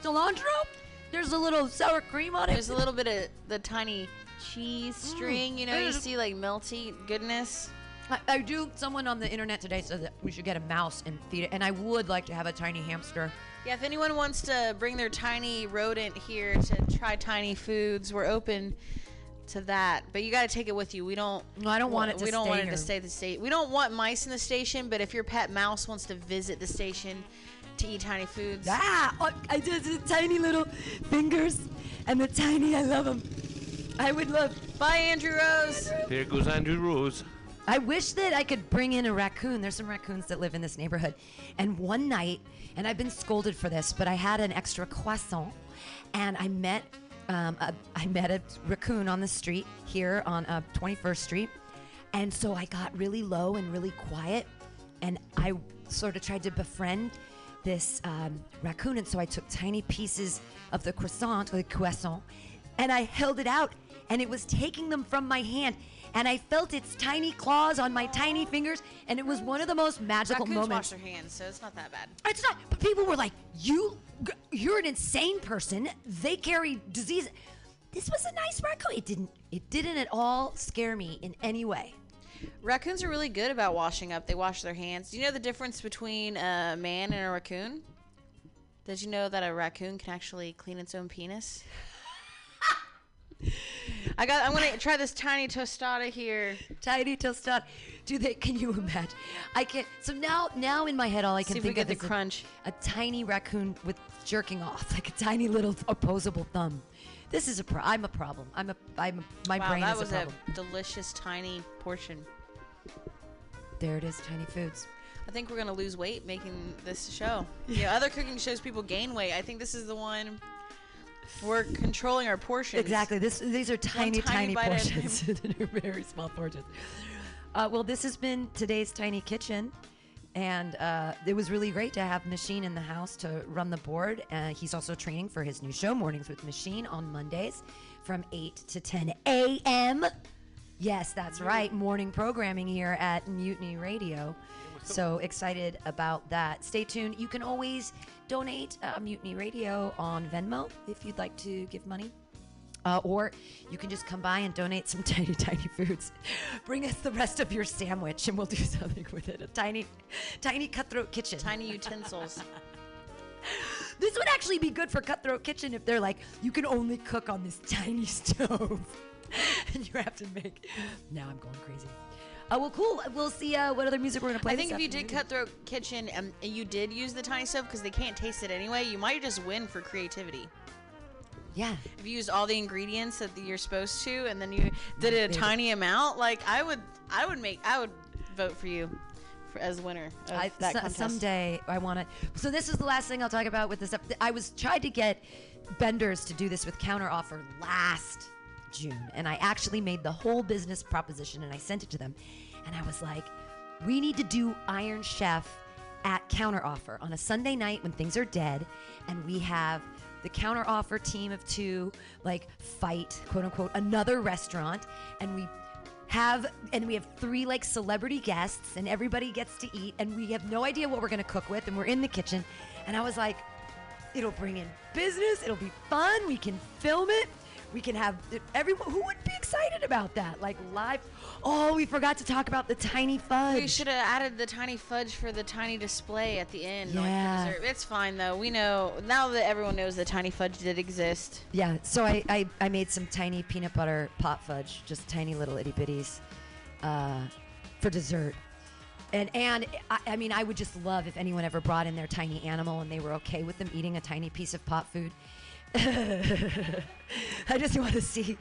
cilantro. There's a little sour cream on it. There's a little bit of the tiny cheese string. You know, you see like melty goodness. I, I do. Someone on the internet today said that we should get a mouse and feed it, and I would like to have a tiny hamster. Yeah, if anyone wants to bring their tiny rodent here to try tiny foods, we're open to that. But you got to take it with you. We don't. No, I don't want it to We don't stay want it to stay the state. We don't want mice in the station. But if your pet mouse wants to visit the station to eat tiny foods, Ah, oh, I just the tiny little fingers and the tiny. I love them. I would love. bye, Andrew Rose. There goes Andrew Rose. I wish that I could bring in a raccoon. There's some raccoons that live in this neighborhood. And one night, and I've been scolded for this, but I had an extra croissant, and I met, um, a, I met a raccoon on the street here on uh, 21st Street, and so I got really low and really quiet, and I sort of tried to befriend this um, raccoon, and so I took tiny pieces of the croissant, or the croissant, and I held it out, and it was taking them from my hand. And I felt its tiny claws on my tiny fingers, and it was one of the most magical Raccoons wash moments. their hands, so it's not that bad. It's not, but people were like, "You, you're an insane person. They carry disease." This was a nice raccoon. It didn't, it didn't at all scare me in any way. Raccoons are really good about washing up. They wash their hands. Do you know the difference between a man and a raccoon? Did you know that a raccoon can actually clean its own penis? I got. I'm gonna try this tiny tostada here. Tiny tostada. Do they? Can you imagine? I can. So now, now in my head, all I can See if we think get of the is a- crunch. A, tiny raccoon with jerking off, like a tiny little opposable thumb. This is a. Pro- I'm a problem. I'm a. I'm a, my wow, brain is a problem. That was a delicious tiny portion. There it is, tiny foods. I think we're gonna lose weight making this show. Yeah, other cooking shows people gain weight. I think this is the one we're controlling our portions. Exactly. This these are tiny, tiny tiny, bite at a portions. They're very small portions. Uh, well, this has been today's tiny kitchen, and uh, it was really great to have Machine in the house to run the board. Uh, he's also training for his new show, Mornings with Machine, on Mondays from 8 to 10 a.m. Yes, that's right. Morning programming here at Mutiny Radio. So excited about that. Stay tuned. You can always donate uh, Mutiny Radio on Venmo if you'd like to give money. Uh, or you can just come by and donate some tiny, tiny foods. Bring us the rest of your sandwich and we'll do something with it. A tiny, tiny cutthroat kitchen. Tiny utensils. This would actually be good for Cutthroat Kitchen if they're like, you can only cook on this tiny stove. and you have to make. Now I'm going crazy. Uh, well, cool. We'll see uh, what other music we're going to play. I think if you did. Cutthroat Kitchen and you did use the tiny stove because they can't taste it anyway, you might just win for creativity. Yeah. If you used all the ingredients that you're supposed to, and then you did a tiny amount, like I would, I would make, I would vote for you for, as winner of I, that so- contest. someday I want to. So this is the last thing I'll talk about with this. I was tried to get Benders to do this with counter offer last June, and I actually made the whole business proposition and I sent it to them, and I was like, "We need to do Iron Chef at counter offer on a Sunday night when things are dead, and we have." The counter offer team of two, like, fight, quote unquote, another restaurant, and we have and we have three like celebrity guests and everybody gets to eat and we have no idea what we're going to cook with and we're in the kitchen and i was like it'll bring in business it'll be fun we can film it we can have everyone who would be excited about that like live oh we forgot to talk about the tiny fudge We should have added the tiny fudge for the tiny display at the end. like, Yeah. dessert. It's fine though. We know now that everyone knows the tiny fudge did exist. Yeah, so I, I, I made some tiny peanut butter pot fudge, just tiny little itty bitties, uh, for dessert. And and I, I mean, I would just love if anyone ever brought in their tiny animal and they were okay with them eating a tiny piece of pot food. I just want to see.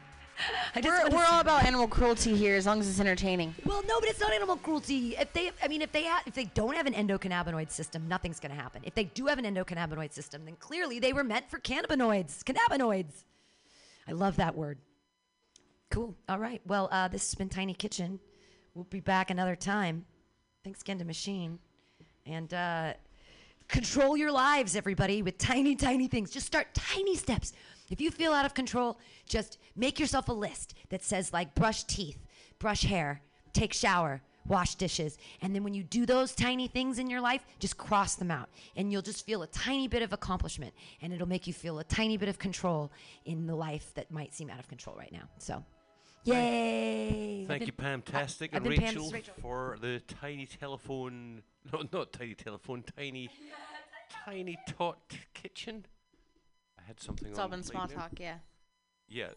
I just We're, we're all about animal cruelty here, as long as it's entertaining. Well, no, but it's not animal cruelty. If they, I mean, if they ha- if they don't have an endocannabinoid system, nothing's going to happen. If they do have an endocannabinoid system, then clearly they were meant for cannabinoids. Cannabinoids. I love that word. Cool. All right. Well, uh, this has been Tiny Kitchen. We'll be back another time. Thanks again to Machine. And uh, control your lives, everybody, with tiny, tiny things. Just start tiny steps. If you feel out of control, just make yourself a list that says, like, brush teeth, brush hair, take shower, wash dishes. And then when you do those tiny things in your life, just cross them out. And you'll just feel a tiny bit of accomplishment. And it'll make you feel a tiny bit of control in the life that might seem out of control right now. So, yay! Thank I've you, been- Pamtastic, I've and been Pam- Rachel, Rachel. for the tiny telephone. No, not tiny telephone. Tiny, tiny tot kitchen. I had something. All been small talk, yeah. Yeah,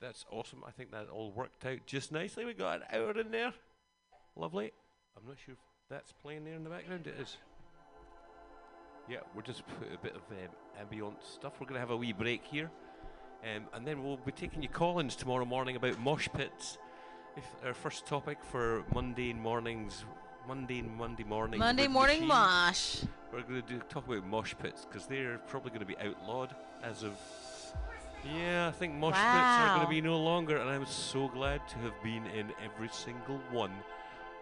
that's awesome. I think that all worked out just nicely. We got an hour in there. Lovely. I'm not sure if that's playing there in the background. It is. Yeah, we're just put a bit of um, ambient stuff. We're going to have a wee break here. Um, and then we'll be taking you call-ins tomorrow morning about mosh pits. If our first topic for Monday mornings, mundane Monday morning. Monday morning machines, mosh. We're going to do talk about mosh pits because they're probably going to be outlawed as of. Yeah, I think mosh pits are going to be no longer, and I'm so glad to have been in every single one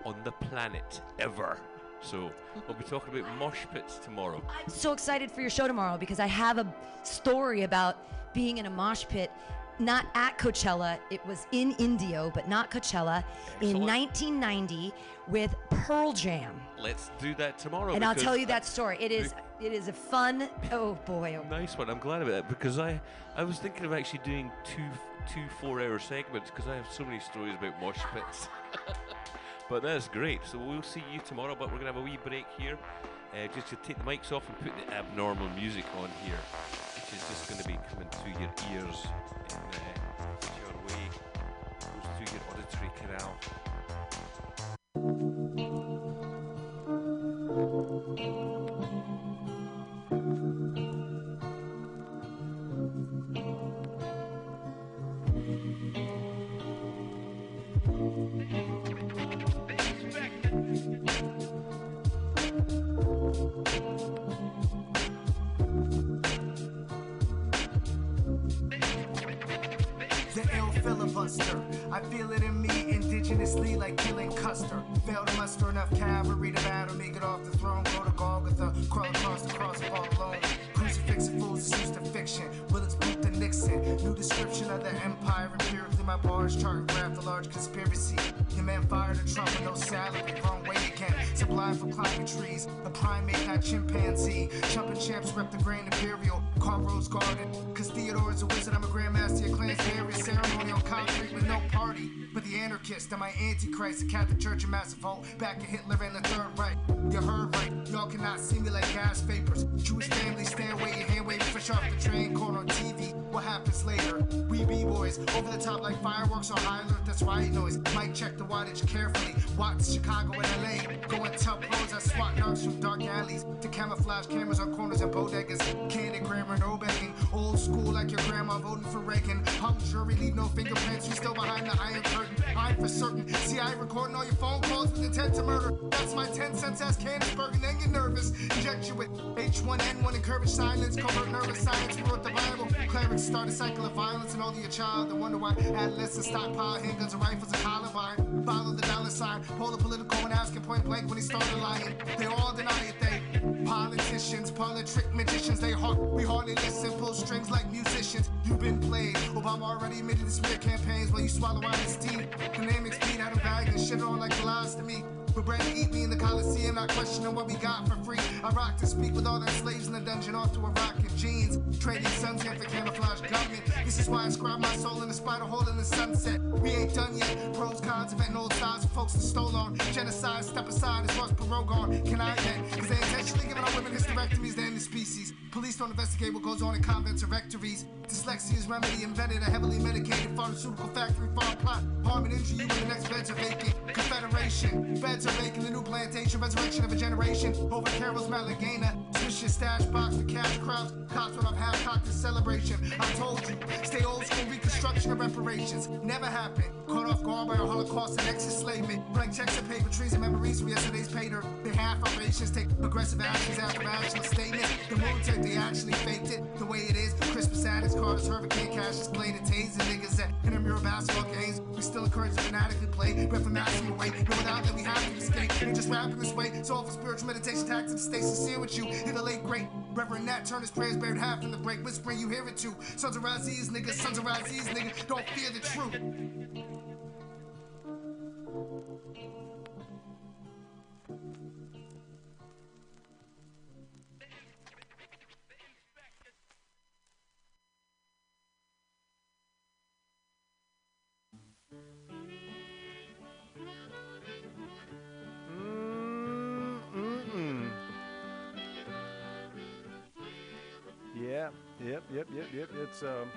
on the planet ever. So we'll be talking about mosh pits tomorrow. I'm so excited for your show tomorrow because I have a story about being in a mosh pit, not at Coachella. It was in Indio, but not Coachella, in 1990 with Pearl Jam. Let's do that tomorrow. and I'll tell you that story. It is it is a fun. Oh boy. Oh. Nice one. I'm glad about that because I, I was thinking of actually doing two two four hour segments because I have so many stories about mosh pits. But that's great. So we'll see you tomorrow. But we're gonna have a wee break here, uh, just to take the mics off and put the abnormal music on here, which is just going to be coming through your ears in uh, your way, goes through your auditory canal. I feel it in me indigenously like killing Custer. Fail to muster enough cavalry to battle, make it off the throne, go to Golgotha, crawl across the cross, fall alone. Crucifixing fools is used to fiction. Bullets boot the Nixon. New description of the empire. Empirically, bars chart graph the large conspiracy. Your man fired a Trump with no salary. Wrong way again. Sublime for climbing trees. A primate, not chimpanzee. Jumping champs rep the Grand Imperial. Carl Rose Garden. Cause Theodore is a wizard. I'm a grandmaster. Your clan's various ceremony on concrete with no party. But the anarchist, I'm my antichrist. The Catholic Church and massive vote. Back at Hitler and the Third Reich. You heard right. Y'all cannot see me like gas vapors. Jewish families stand waiting, hand waving fresh off the train. Caught on TV. What happens later? We b-boys over the top like fireworks on high alert. That's right noise. Might check the wattage carefully. Watch Chicago and LA. Go and tell pros I swat narcs from dark alleys to camouflage cameras on corners and bodegas. Candid grammar, no begging. Old school like your grandma voting for Reagan. Hung jury, leave no fingerprints. You still behind the iron curtain. I'm for certain. See, I recording all your phone calls with intent to murder. That's my 10 cents ass Candinsburg and then get nervous. Inject you with H1N1, encourage silence, covert nervous science, we wrote the Bible. Clerics start a cycle of violence and only your child. And wonder why adolescents stockpile handguns and rifles and Columbine. Follow the dollar sign, Pull polar political and asking point blank when he started lying. They all deny it, they politicians, politrick magicians. They hard, we hardly listen, pull strings like musicians. You've been played. Obama already admitted to smear campaigns while you swallow honesty. Dynamic speed out of bag and shit on like lies to me. But bread to eat me in the Coliseum, not questioning what we got for free. I rock to speak with all them slaves in the dungeon, off to Iraq in jeans. Trading suns here for camouflage government. This is why I inscribe my soul in the spider hole in the sunset. We ain't done yet. Pros, cons, inventing old styles for folks that stole on. Genocide, step aside, as Ross Perot gone. Can I get? Cause they intentionally giving our women hysterectomies, they end the species. Police don't investigate what goes on in convents or rectories. Dyslexia's remedy invented a heavily medicated pharmaceutical factory farm plot. Harm and injure you the next beds are vacant. Confederation. Beds making the new plantation. Resurrection of a generation. Over Carol's Malagana. Swish your stash box for cash crops. Cops when I'm half cocked in celebration. I told you. Stay old school reconstruction of reparations. Never happened. Caught off guard by a Holocaust and ex-enslavement. Blank checks and paper trees and memories from yesterday's pater. Half operations take aggressive actions after rational statement. The military, they actually faked it. The way it is. Christmas addicts, Carter's Hurricane Cash displayed and tasing niggas at intramural basketball games. We still encourage to fanatically play. But from maximum away. No without that we have to Ain't just rapping this way. So for spiritual meditation tactics, stay sincere with you. In the late great. Reverend Nat turned his prayers buried half in the break. Whispering you hear it too. Sons of Raziz, niggas. Sons of Raziz, nigga. Don't fear the truth. Yep, yep, yep, yep. It's um,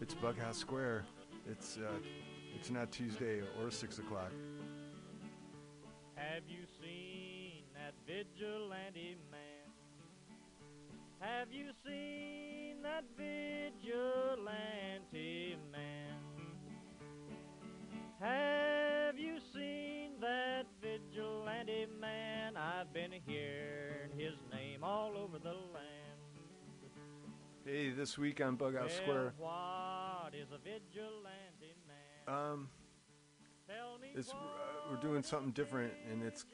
it's Bughouse Square. It's uh, it's not Tuesday or six o'clock. Have you seen that vigilante man? Have you seen that vigilante man? This week on Bughouse Square, Well, what is a vigilante man? um, it's uh, we're doing something different, and it's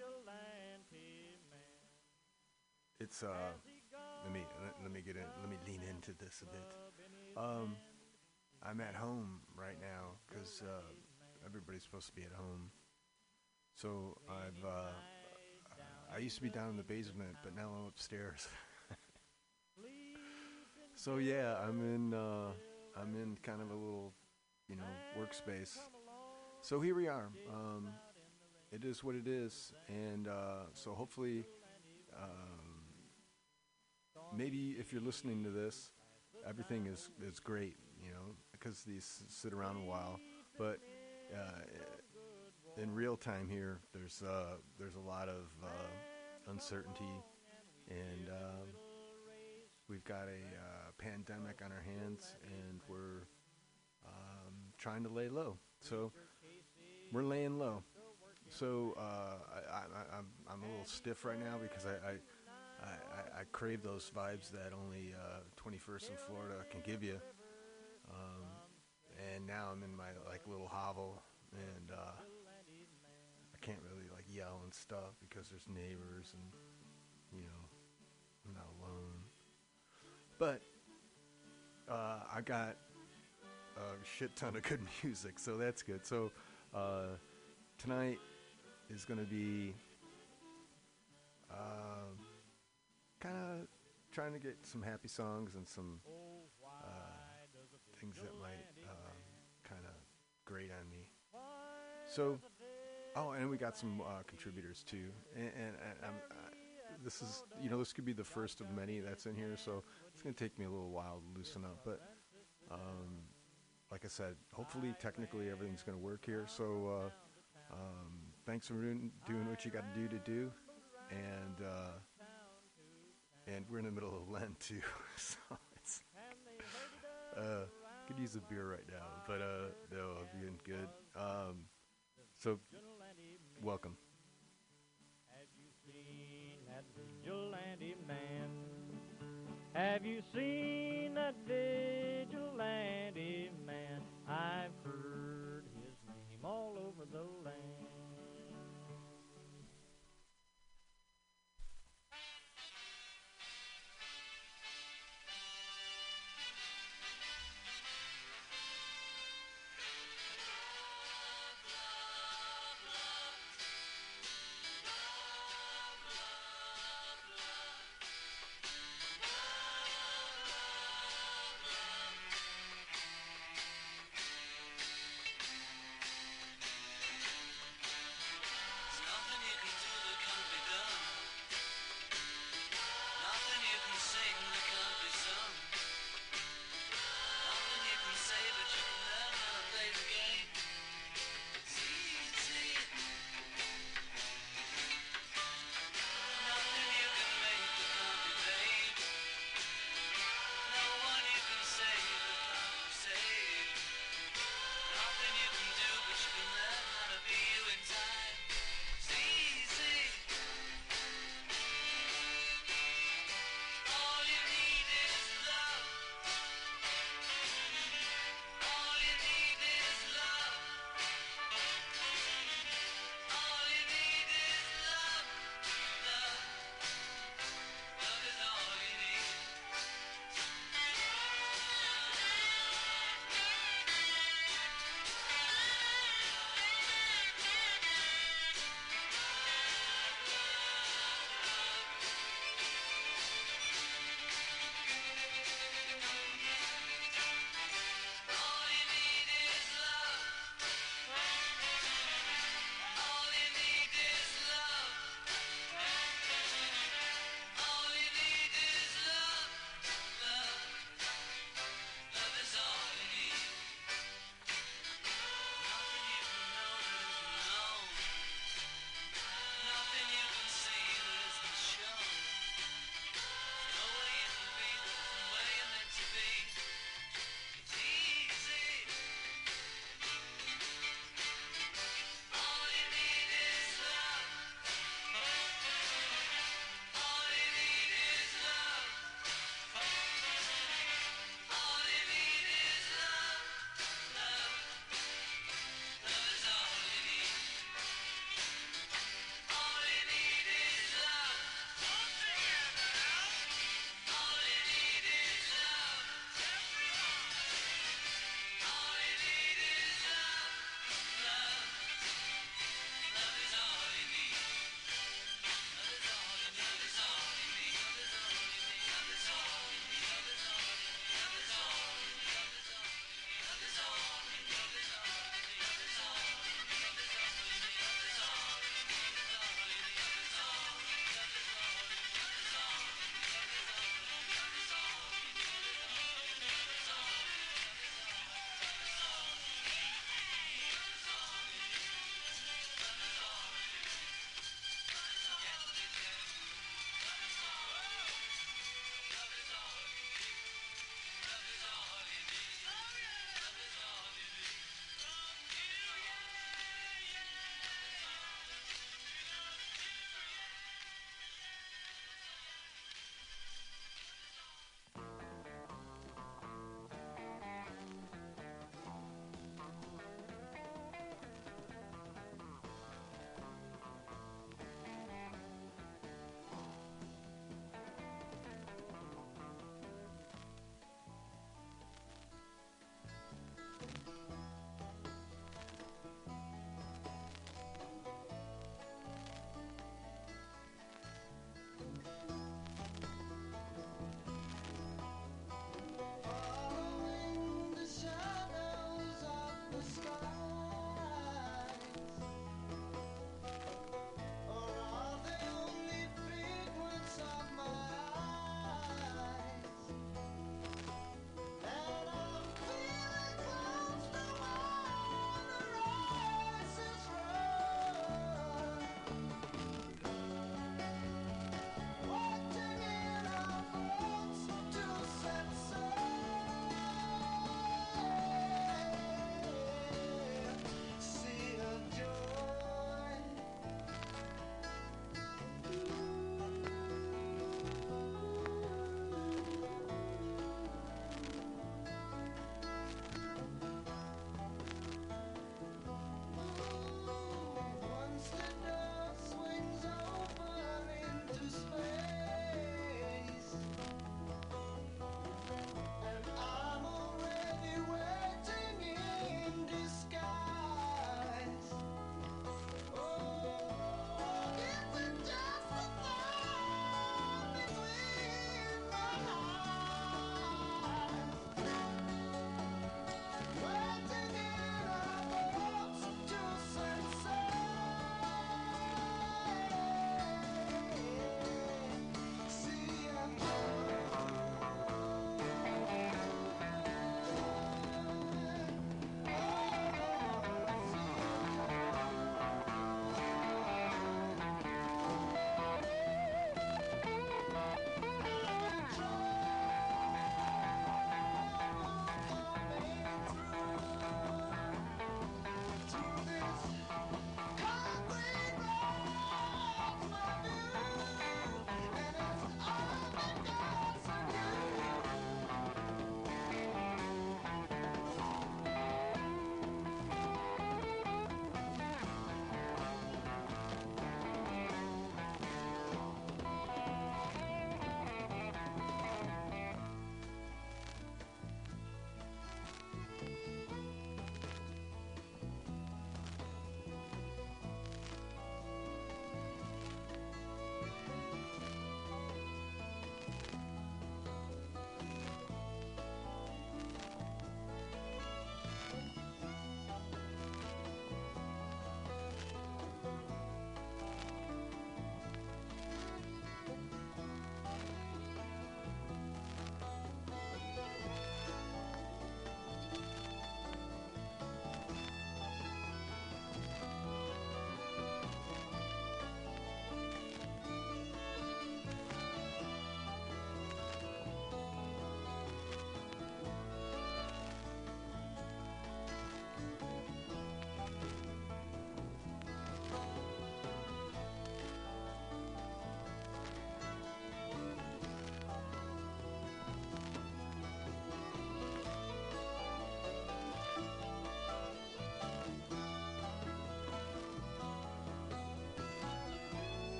it's uh, let me let, let me get in, let me lean into this a bit. Um, I'm at home right now because uh, everybody's supposed to be at home. So I've uh, I used to be down in the basement, but now I'm upstairs. so yeah, I'm in uh, I'm in kind of a little you know workspace. so here we are. Um, it is what it is, and uh, so hopefully, um, maybe if you're listening to this, everything is is great. You know, because these sit around a while, but uh, in real time here, there's uh, there's a lot of uh, uncertainty, and um, we've got a uh, pandemic on our hands, and we're um, trying to lay low. So we're laying low. So uh, I, I, I'm I'm a little stiff right now because I. I I, I, I crave those vibes that only uh, 21st in Florida can give you. Um, and now I'm in my like little hovel, and uh, I can't really like yell and stuff because there's neighbors, and you know, I'm not alone. But uh, I got a shit ton of good music, so that's good. So uh, tonight is going to be uh, kind of trying to get some happy songs and some uh, things that might um, kind of grate on me. So, oh, and we got some uh, contributors too. And, and, and uh, this is, you know, this could be the first of many that's in here. So to take me a little while to loosen up. But um, like I said, hopefully, technically, everything's going to work here. So uh, um, thanks for doing, what you got to do to do. And uh, and we're in the middle of Lent too, so it's uh, could use a beer right now, but uh, no, I'm doing good. Um, so welcome. Man? Have you seen that vigilante man? I've heard his name all over the land.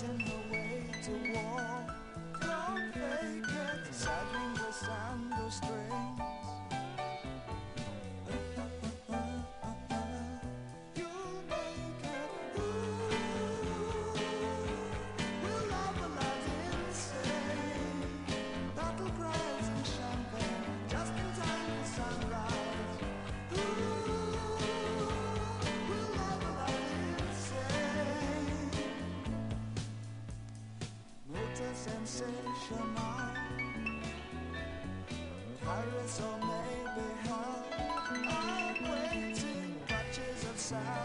있었네 sensational Paris or maybe hell I'm waiting, touches of sound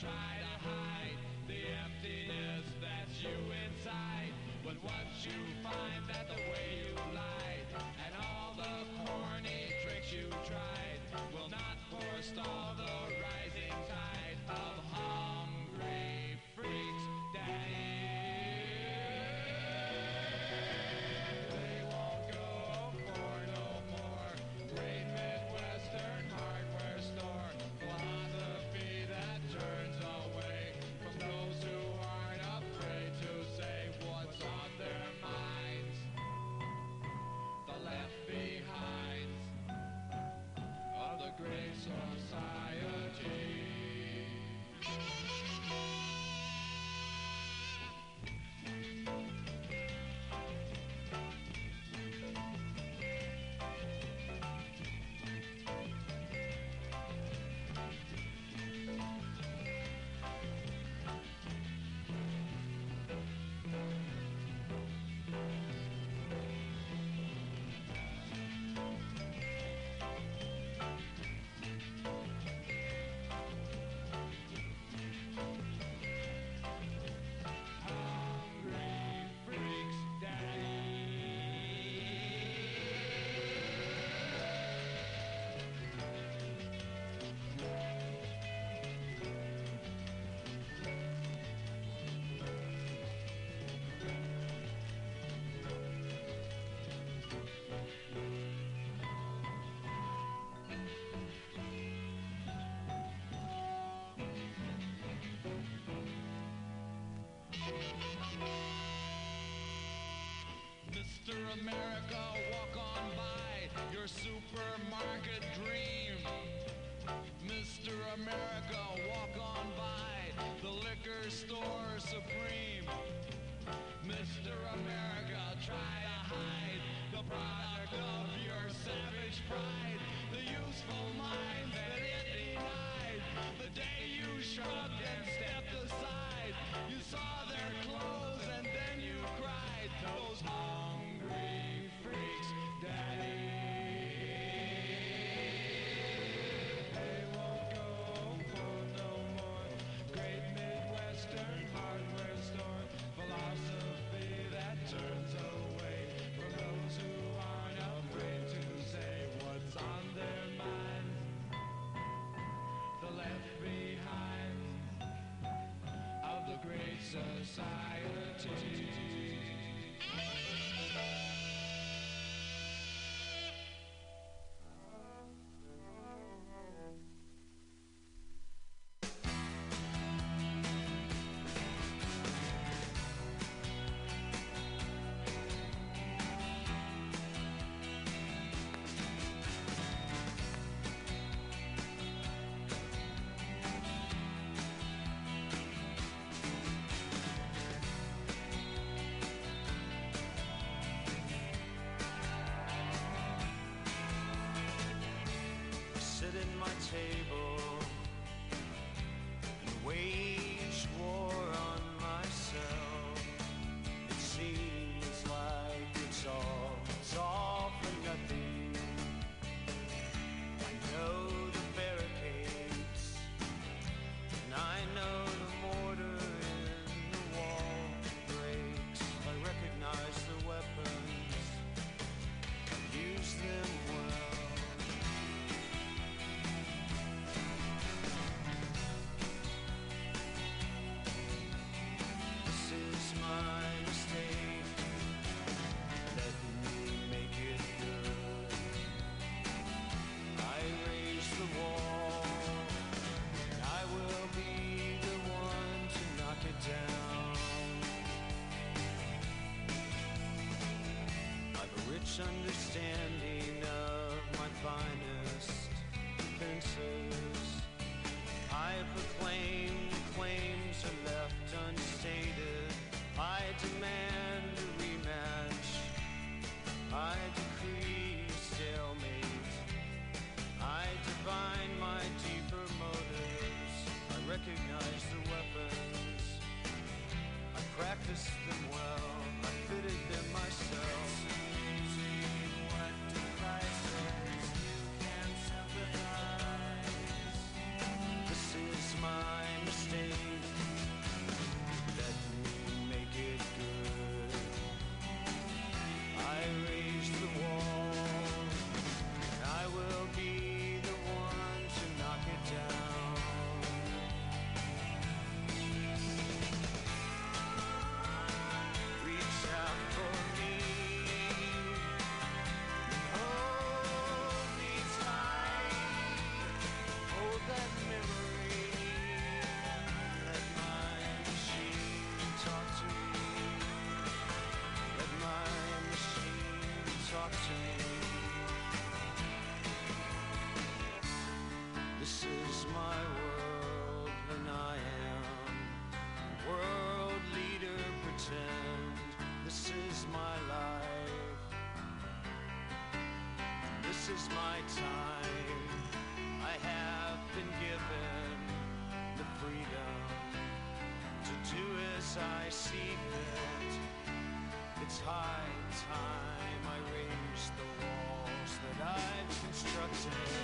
try to hide the emptiness that's you inside. But once you find that the way you lied and all the corny tricks you tried will not forestall Mr. America, walk on by your supermarket dream. Mr. America, walk on by the liquor store supreme. Mr. America, try to hide the product of your savage pride, the useful minds that it denied. The day you shrugged and stepped aside, you saw Krishna. table. much understanding of my finest defenses. I proclaim the claims are left unstated. I demand. Is my time. I have been given the freedom to do as I see fit. It's high time I raise the walls that I've constructed.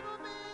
It'll be